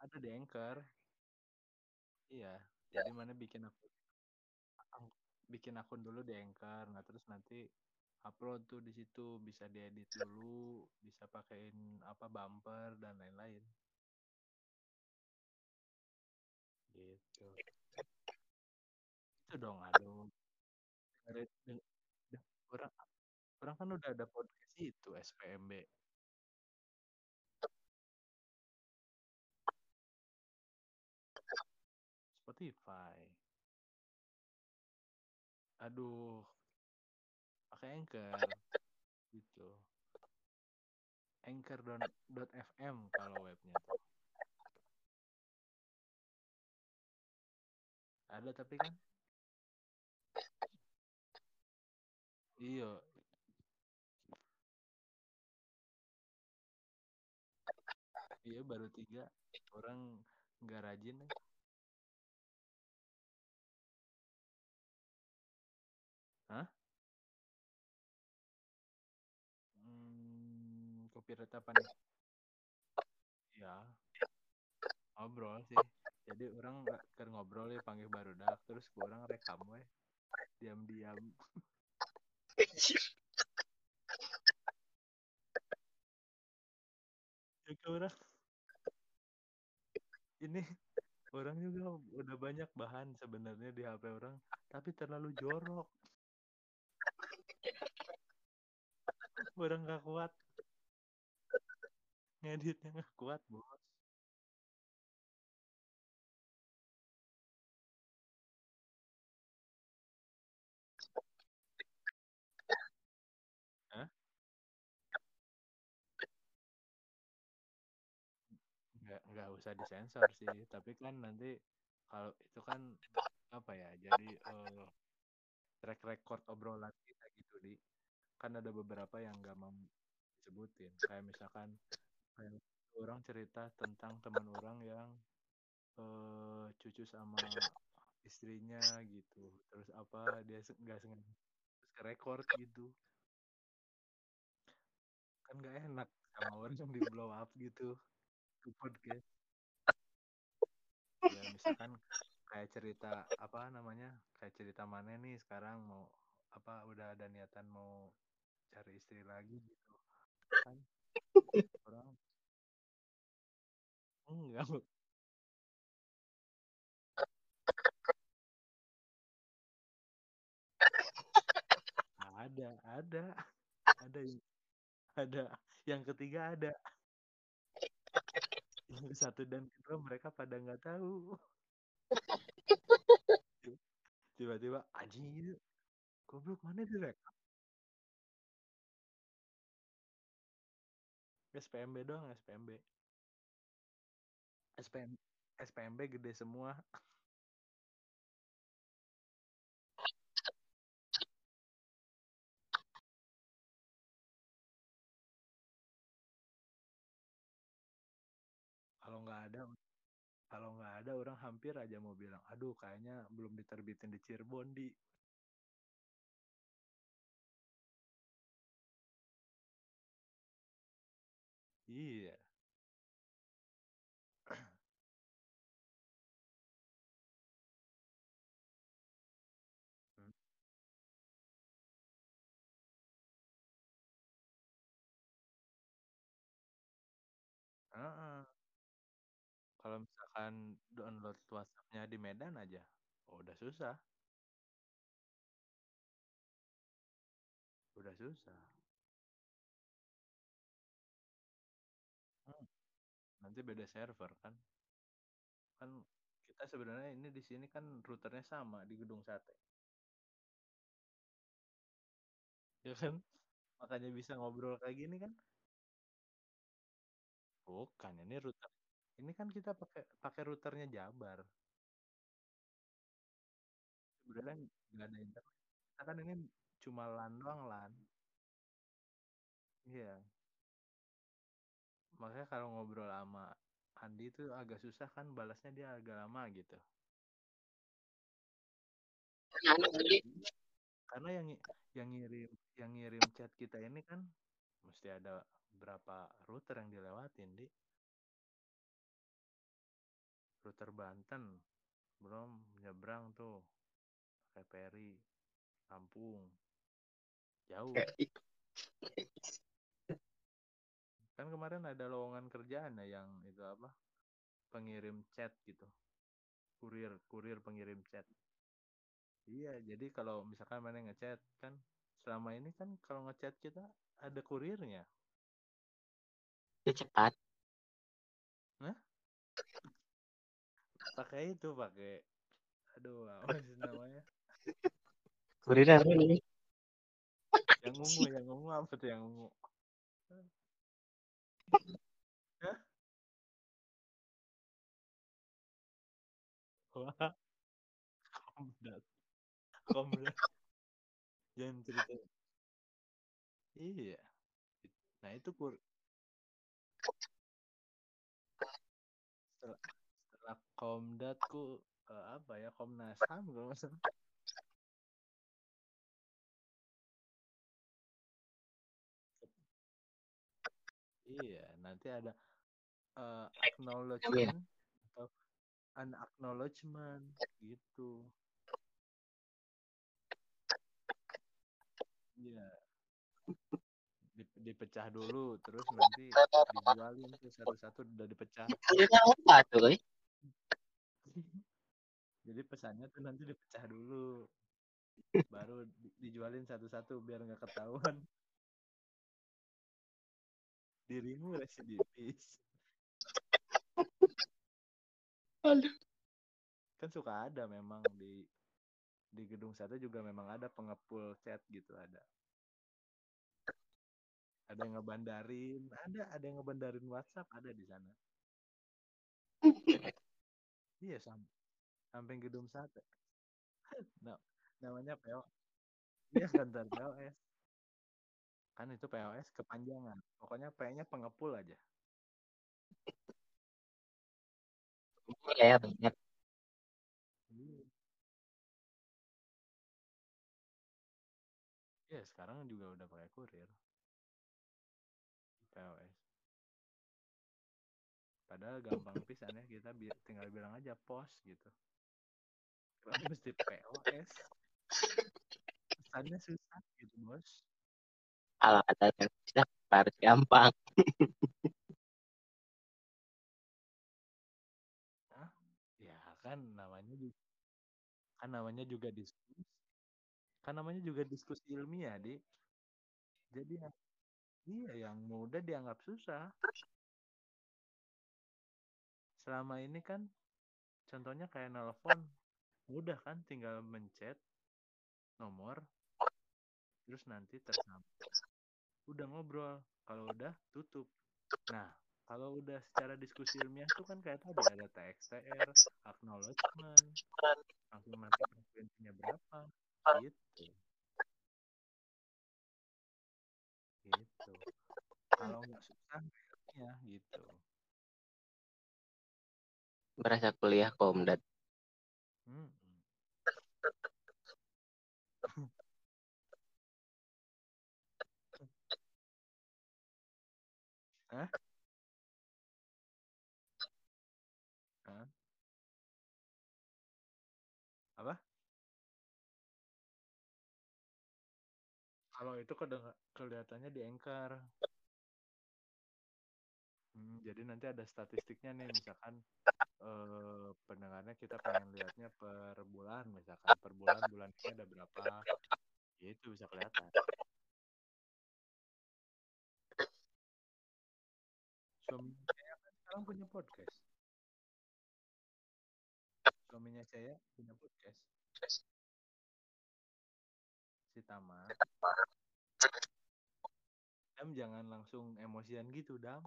Ada di Anchor. Iya. Jadi mana bikin akun ang- bikin akun dulu di Anchor. Nah, terus nanti upload tuh di situ bisa diedit dulu, bisa pakein apa bumper dan lain-lain. Gitu. Itu dong, aduh. Orang orang kan udah ada podcast itu SPMB. Spotify. Aduh, pakai Anchor gitu. Anchor.fm kalau webnya tuh. Ada tapi kan? Iya. Iya baru tiga orang nggak rajin nih. Hah? Hmm, copyright apa nih? Ya, ngobrol sih. Jadi orang ke ngobrol ya panggil baru dak terus orang rekam we. Diam-diam. Ya ke orang. Ini orang juga udah banyak bahan sebenarnya di HP orang, tapi terlalu jorok. Orang nggak kuat. Ngeditnya nggak kuat, bos. Usah disensor sih. Tapi kan nanti kalau itu kan apa ya jadi eh, track record obrolan kita gitu di. Kan ada beberapa yang nggak mau disebutin. Kayak misalkan kayak orang cerita tentang teman orang yang eh cucu sama istrinya gitu. Terus apa dia nggak sengaja terus record gitu. Kan nggak enak sama orang yang di blow up gitu ke podcast ya misalkan kayak cerita apa namanya kayak cerita mana nih sekarang mau apa udah ada niatan mau cari istri lagi gitu. Kan orang enggak ada ada. Ada ada. Yang ketiga ada yang satu dan kedua mereka pada nggak tahu. Tiba-tiba anjing itu goblok mana direkam SPMB doang SPMB SPM SPMB gede semua ada kalau nggak ada orang hampir aja mau bilang aduh kayaknya belum diterbitin di Cirebon di. Iya kalau misalkan download WhatsApp-nya di Medan aja oh, udah susah. Udah susah. Hmm. nanti beda server kan. Kan kita sebenarnya ini di sini kan routernya sama di gedung sate. Ya kan? Makanya bisa ngobrol kayak gini kan? Bukan ini router ini kan kita pakai pakai routernya Jabar. Sebenarnya nggak ada internet. Kita kan ini cuma LAN doang LAN. Iya. Makanya kalau ngobrol sama Andi itu agak susah kan balasnya dia agak lama gitu. Karena yang yang ngirim yang ngirim chat kita ini kan mesti ada berapa router yang dilewatin di router Banten. Belum nyebrang tuh. Kayak Peri Lampung. Jauh. Kan kemarin ada lowongan kerjaan ya yang itu apa pengirim chat gitu. Kurir kurir pengirim chat. Iya jadi kalau misalkan mana ngechat kan selama ini kan kalau ngechat kita ada kurirnya. Itu cepat. Pakai itu pakai aduh apa sih namanya? Kurir apa ini? yang ungu yang ungu apa tuh yang ungu? Hah? Wah, komdat komdat jangan cerita. Iya. Nah itu kur Komdat ku uh, eh, apa ya Komnas HAM kalau masuk Iya, nanti ada uh, acknowledgement atau unacknowledgement gitu. Iya. Dipecah dulu, terus nanti dijualin tuh satu-satu udah dipecah. Kalimatnya apa tuh, Jadi pesannya tuh nanti dipecah dulu, baru di- dijualin satu-satu biar nggak ketahuan. Dirimu residivis. Aduh. Kan suka ada memang di di gedung satu juga memang ada pengepul chat gitu ada. Ada yang ngebandarin, ada ada yang ngebandarin WhatsApp ada di sana. Iya sam samping gedung sate. Nah, namanya PO. Iya kantor POS. Kan itu POS kepanjangan. Pokoknya P-nya pengepul aja. Iya, banyak. Iya. Iya, sekarang juga udah pakai kurir. POS. Padahal gampang pisan ya kita bi- tinggal bilang aja pos gitu. Kenapa mesti POS? Pesannya susah gitu, Bos. Kalau kata yang bisa harus gampang. Ya kan namanya juga kan namanya juga diskusi. Kan namanya juga diskusi ilmiah, Di. Jadi yang iya yang mudah dianggap susah. Selama ini kan contohnya kayak nelpon mudah kan tinggal mencet nomor terus nanti tersambung. Udah ngobrol. Kalau udah tutup. Nah, kalau udah secara diskusi ilmiah tuh kan kayak tadi ada TXTR, acknowledgement, nanti frekuensinya berapa, gitu. Gitu. Kalau nggak susah kayaknya gitu. Berasa kuliah komdat. Hmm. Apa? Kalau itu kelihatannya di Anchor. Hmm, jadi nanti ada statistiknya nih, misalkan eh, pendengarnya kita pengen lihatnya per bulan, misalkan per bulan bulan ini ada berapa, ya itu bisa kelihatan. Suami saya kan sekarang punya podcast. Suaminya saya punya podcast. Si Tama. Dam jangan langsung emosian gitu, Dam.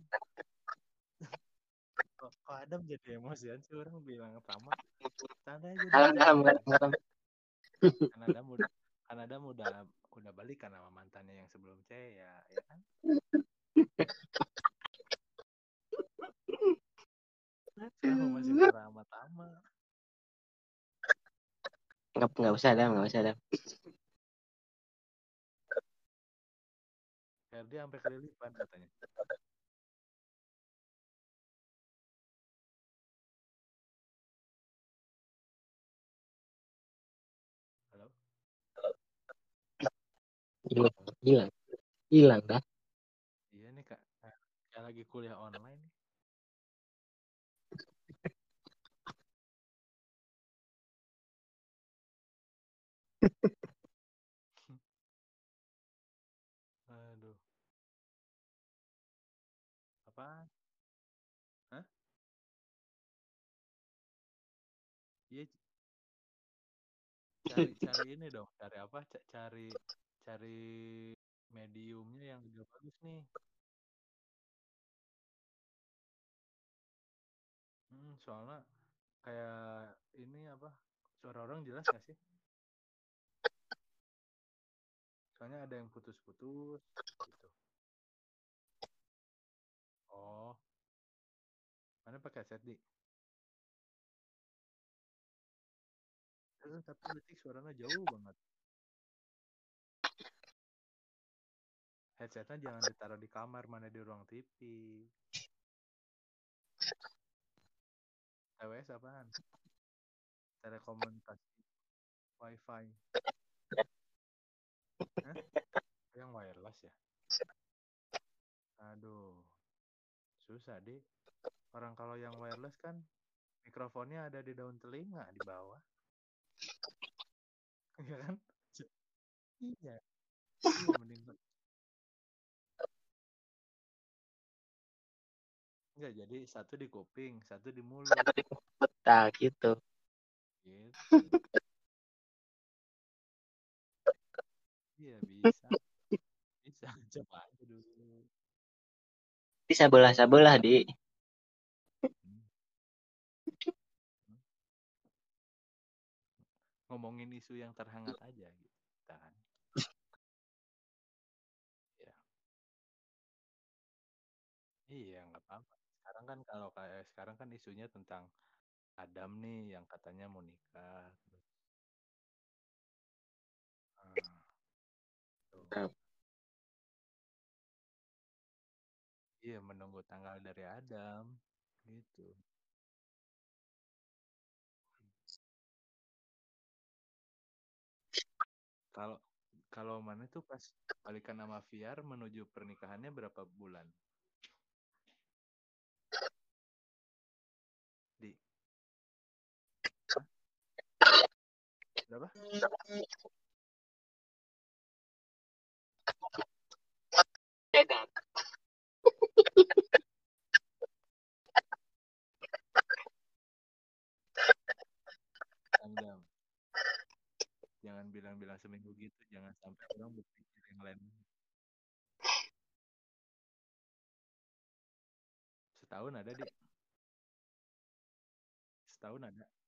Kok, Adam jadi emosian sih orang bilang Tama. Santai aja. Kan Adam udah kan Adam udah udah balikan sama mantannya yang sebelum saya, ya kan? Sekarang masih sama Tama. Nggak, nggak usah, Dam. Nggak usah, Dam. Ferdi sampai kelilipan katanya. Hilang, hilang. Hilang, dah. Iya nih kak, kayak lagi kuliah online. Aduh. Apa? Hah? Iya. Cari cari ini dong, cari apa? Cari cari mediumnya yang juga bagus nih. Hmm, soalnya kayak ini apa? Suara orang jelas gak sih? Soalnya ada yang putus-putus gitu. Oh, mana pakai headset di? Tapi detik suaranya jauh banget. Headsetnya jangan ditaruh di kamar mana di ruang TV TWS apaan? Telekomunikasi wifi. Hah? yang wireless ya? Aduh susah deh orang kalau yang wireless kan mikrofonnya ada di daun telinga di bawah. Iya kan? Iya. Iya mending Enggak, jadi satu di kuping, satu di mulut. Nah, gitu. Gitu. Iya, bisa. Bisa, coba aja dulu. Bisa belah-sebelah, Di. Ngomongin isu yang terhangat aja kan kalau kayak sekarang kan isunya tentang Adam nih yang katanya mau nikah. Ah. Nah. Iya, menunggu tanggal dari Adam. Gitu. Kalau kalau mana tuh pas balikan sama VR menuju pernikahannya berapa bulan? Berapa? Jangan bilang-bilang seminggu gitu, jangan sampai orang berpikir yang lain. Setahun ada, Di. Setahun ada.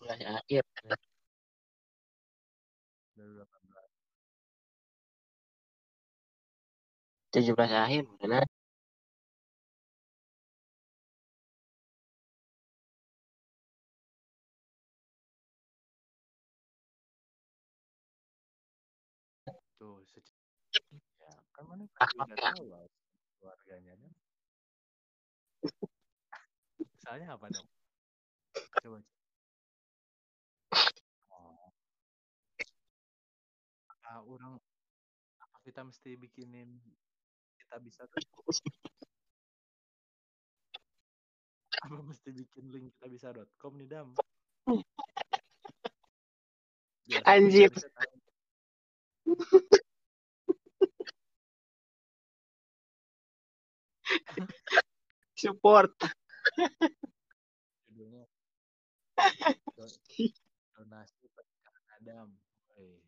17 akhir. 2018. 17 akhir, benar. Tuh, ya, kan mana udah tahu lah keluarganya kan. Soalnya apa dong? Coba. Orang apa kita mesti bikinin kita bisa tuh apa mesti bikin link kita bisa.com nih dam Biar Anjir. bisa. Support. judulnya donasi pernikahan Adam Wih.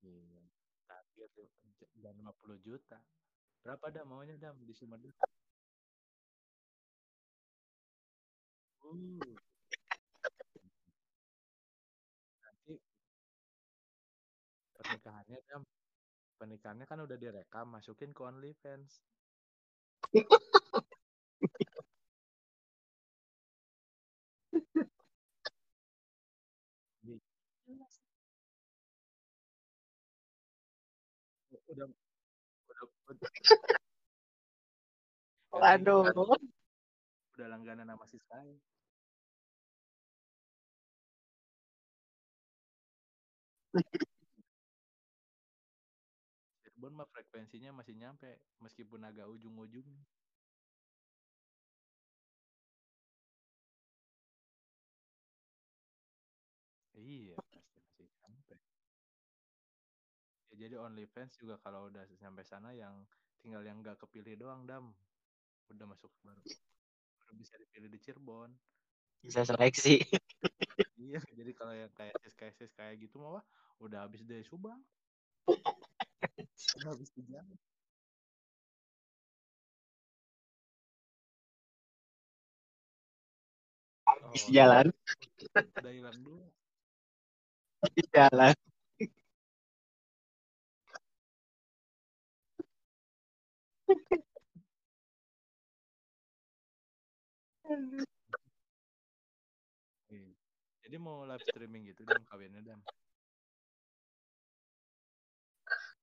Gila. target tuh 50 juta. Berapa dam? Maunya dam di Sumedang uh. nanti pernikahannya dam pernikahannya kan udah direkam masukin ke OnlyFans Di- udah udah udah, Waduh. udah langganan sama si Sky Cirebon mah frekuensinya masih nyampe meskipun agak ujung-ujung. Iya pasti masih nyampe ya jadi OnlyFans juga kalau udah sampai sana yang tinggal yang nggak kepilih doang dam udah masuk baru baru bisa dipilih di Cirebon Bisa seleksi. iya jadi kalau yang kayak sis kayak sis kayak gitu mah udah habis dari Subang udah habis di jalan Habis jalan. udah hilang dua di jalan. Iya. Jadi mau live streaming gitu dan kawinnya dan.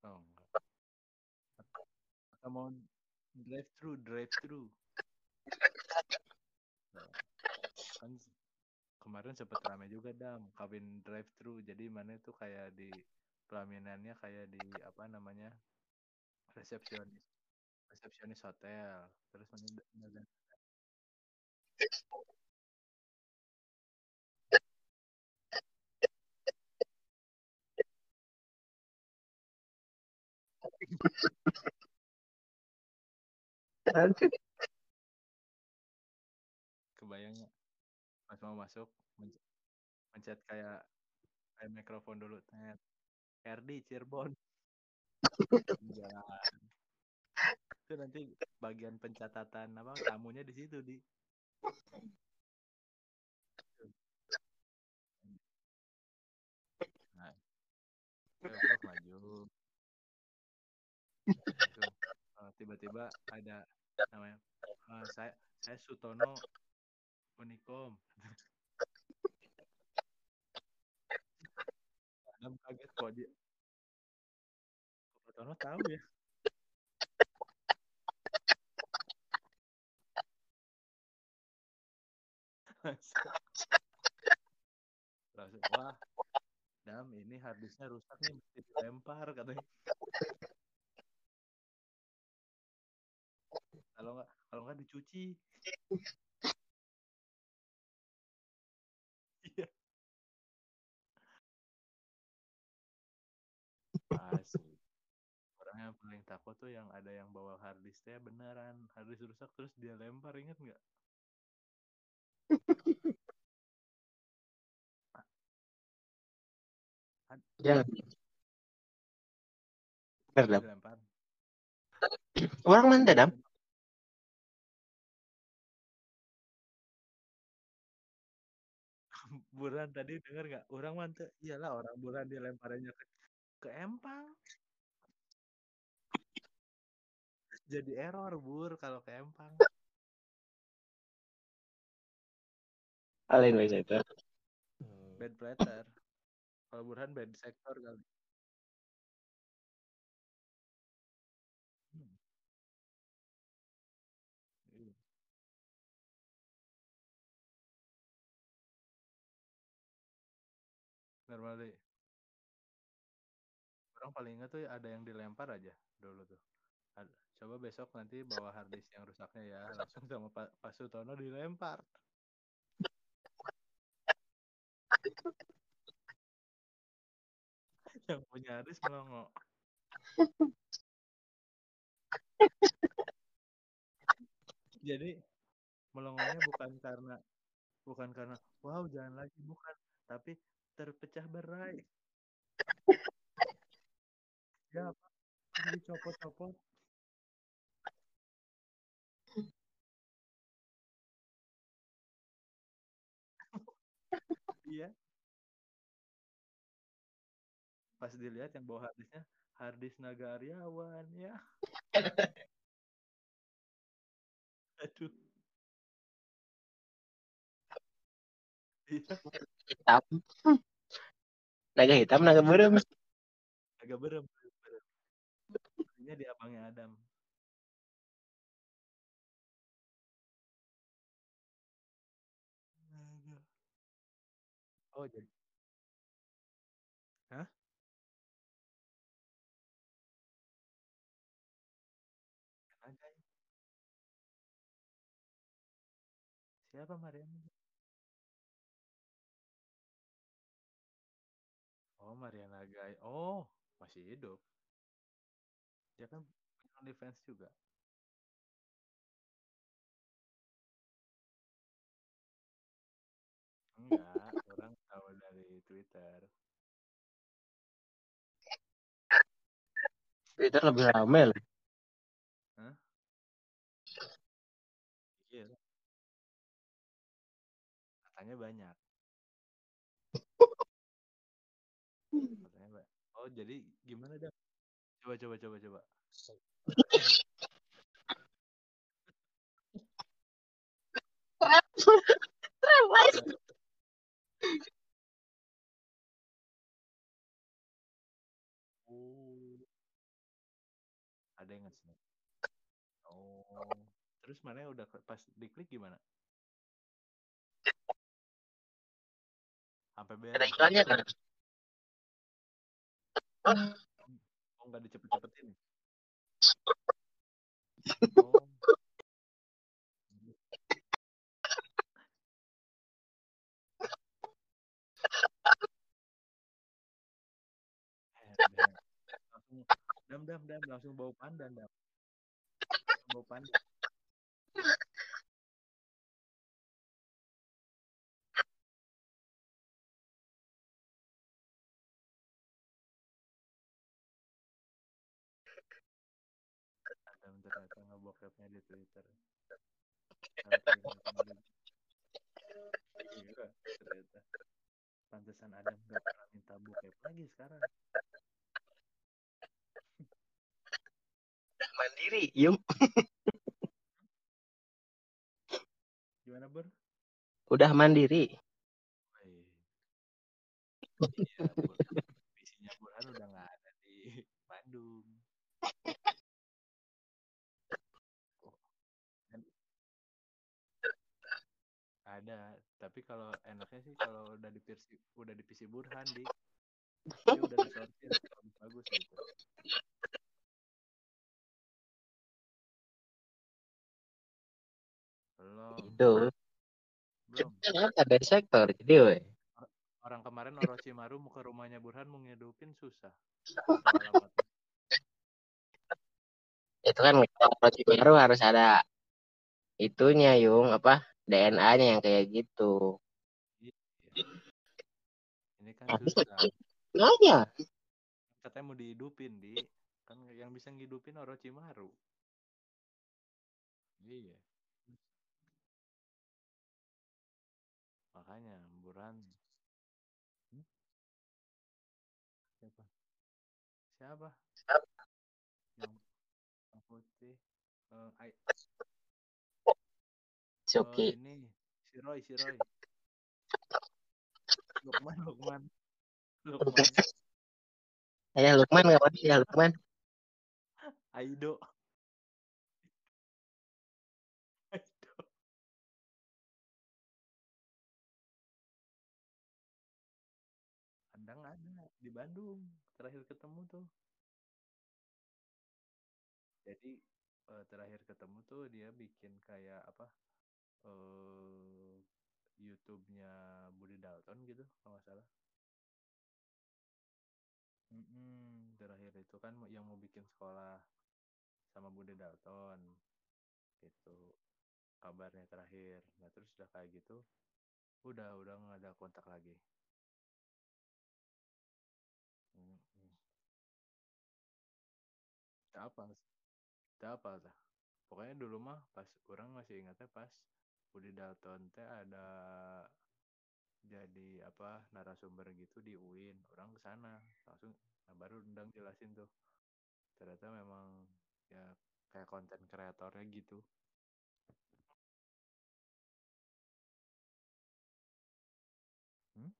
Oh. Atau mau drive thru, drive thru. Kan kemarin sempet rame juga dam kawin drive thru. Jadi mana itu kayak di pelaminannya kayak di apa namanya resepsionis resepsionis hotel. Terus mana kebayangnya pas mau masuk men- mencet kayak kayak mikrofon dulu tet. RD Cirebon. Jalan itu nanti bagian pencatatan apa tamunya di situ di. Nah maju. Eh, tiba-tiba ada namanya eh, saya saya Sutono Unikom. Adam kaget kok dia. Sutono tahu ya langsung wah Dam ini harddisknya rusak nih mesti dilempar katanya. Kalau nggak kalau nggak dicuci. Iya. Orang yang paling takut tuh yang ada yang bawa harddisknya beneran harddisk rusak terus dia lempar inget nggak Bener, Dam. dilempar Orang mana, Dam? Buran tadi denger nggak? Orang mantep. Iyalah orang buran dilemparannya ke ke empang. Jadi error bur kalau ke empang. Lain bahasa itu. Bad platter. Kalau Burhan bad sektor kali. Hmm. Iya. Normal deh. Orang paling ingat tuh ada yang dilempar aja dulu tuh. Coba besok nanti bawa harddisk yang rusaknya ya. Langsung sama Pak Sutono dilempar. yang punya harddisk melongo. Jadi melongonya bukan karena bukan karena wow jangan lagi. Bukan tapi terpecah berai. Ya apa iya. Pas dilihat yang bawa harddisknya harddisk naga Aryawan ya. Aduh. Iya. Hitam. Naga hitam, naga berem. agak berem berem ini di abangnya Adam oh jadi Hah? naga ya. siapa Mariana oh Mariana Gai oh masih hidup dia kan punya OnlyFans juga Twitter Twitter lebih rame lah. iya katanya banyak Oh, jadi gimana dah? Coba coba coba coba. Ada yang nge-snap. Oh. Terus mana udah pas diklik gimana? Sampai Ada beres. iklannya kan? Oh, nggak dicepet-cepetin. Oh. Dam. Dam dam langsung bau pandan dam. Bau pandan. Adam ternyata ngebokepnya di Twitter. Iya, ternyata. Pantesan Adam gak pernah minta bokep lagi sekarang. Mandiri, Yung. Gimana Bur? Udah mandiri. Iya. Visinya Burhan udah nggak ada di Bandung. Oh, Ada, tapi kalau enaknya sih kalau udah di PC, udah di PC Burhan di dia udah disortir bagus gitu. Belum, Itu. belum. Kan ada sektor jadi weh. Orang kemarin Orochimaru mau ke rumahnya Burhan mau ngidupin susah. Itu kan baru harus ada itunya Yung apa DNA-nya yang kayak gitu. Iya. Ini kan Tapi susah. Nanya. Katanya mau dihidupin di kan yang bisa ngidupin Orochimaru. Iya. Makanya Burhan. Hmm? Siapa? Siapa? Yang yang putih. Eh, ai- Suki. eh, ini si Roy, si Roy. Lukman, Lukman. Lukman. Ya Lukman nggak apa ya Lukman. Aido. Bandung. Terakhir ketemu tuh. Jadi eh, terakhir ketemu tuh dia bikin kayak apa? eh YouTube-nya Budi Dalton gitu, kalau nggak salah. Mm-mm, terakhir itu kan yang mau bikin sekolah sama Budi Dalton. Itu kabarnya terakhir. Nah terus udah kayak gitu, udah udah nggak ada kontak lagi. Kita apa? Kita apa tah? Pokoknya dulu mah pas orang masih ingatnya pas Budi Dalton teh ada jadi apa narasumber gitu di UIN orang ke sana langsung nah baru undang jelasin tuh ternyata memang ya kayak konten kreatornya gitu hmm?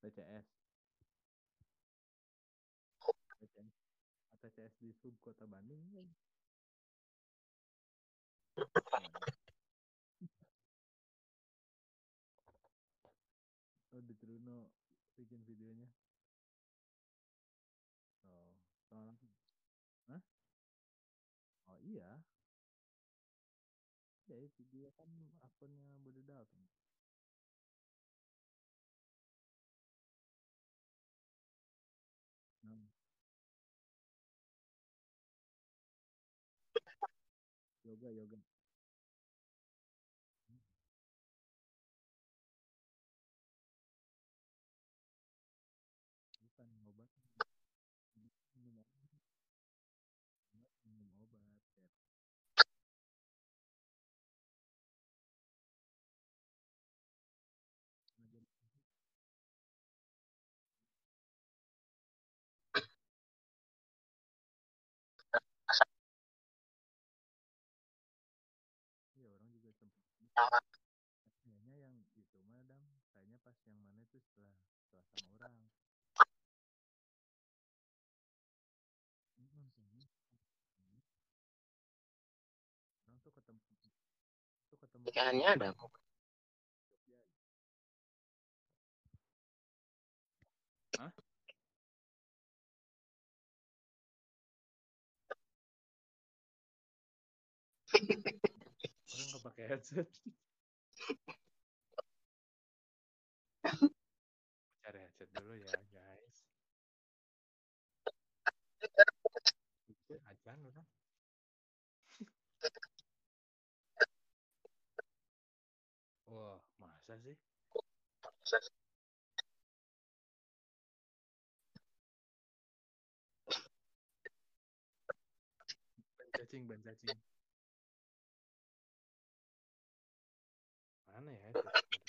ATCS ATCS di sub kota Bandung. Kan? oh di Truno bikin videonya. Oh soalnya Hah? oh iya. Ya itu dia kan akunnya Budi Dalton yoga yoga kayaknya yang itu mah dam kayaknya pas yang mana itu setelah setelah sama orang kayaknya. orang tuh ketemu tuh ketemu ada. Hah? pakai headset. Cari headset dulu ya guys. Ajan orang wah masa sih? Cacing ban cacing head.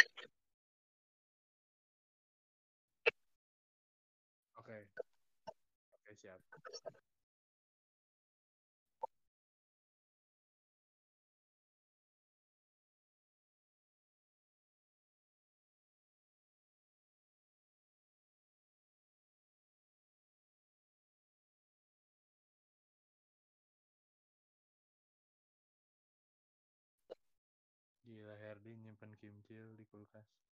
HRD nyimpen kimcil di kulkas.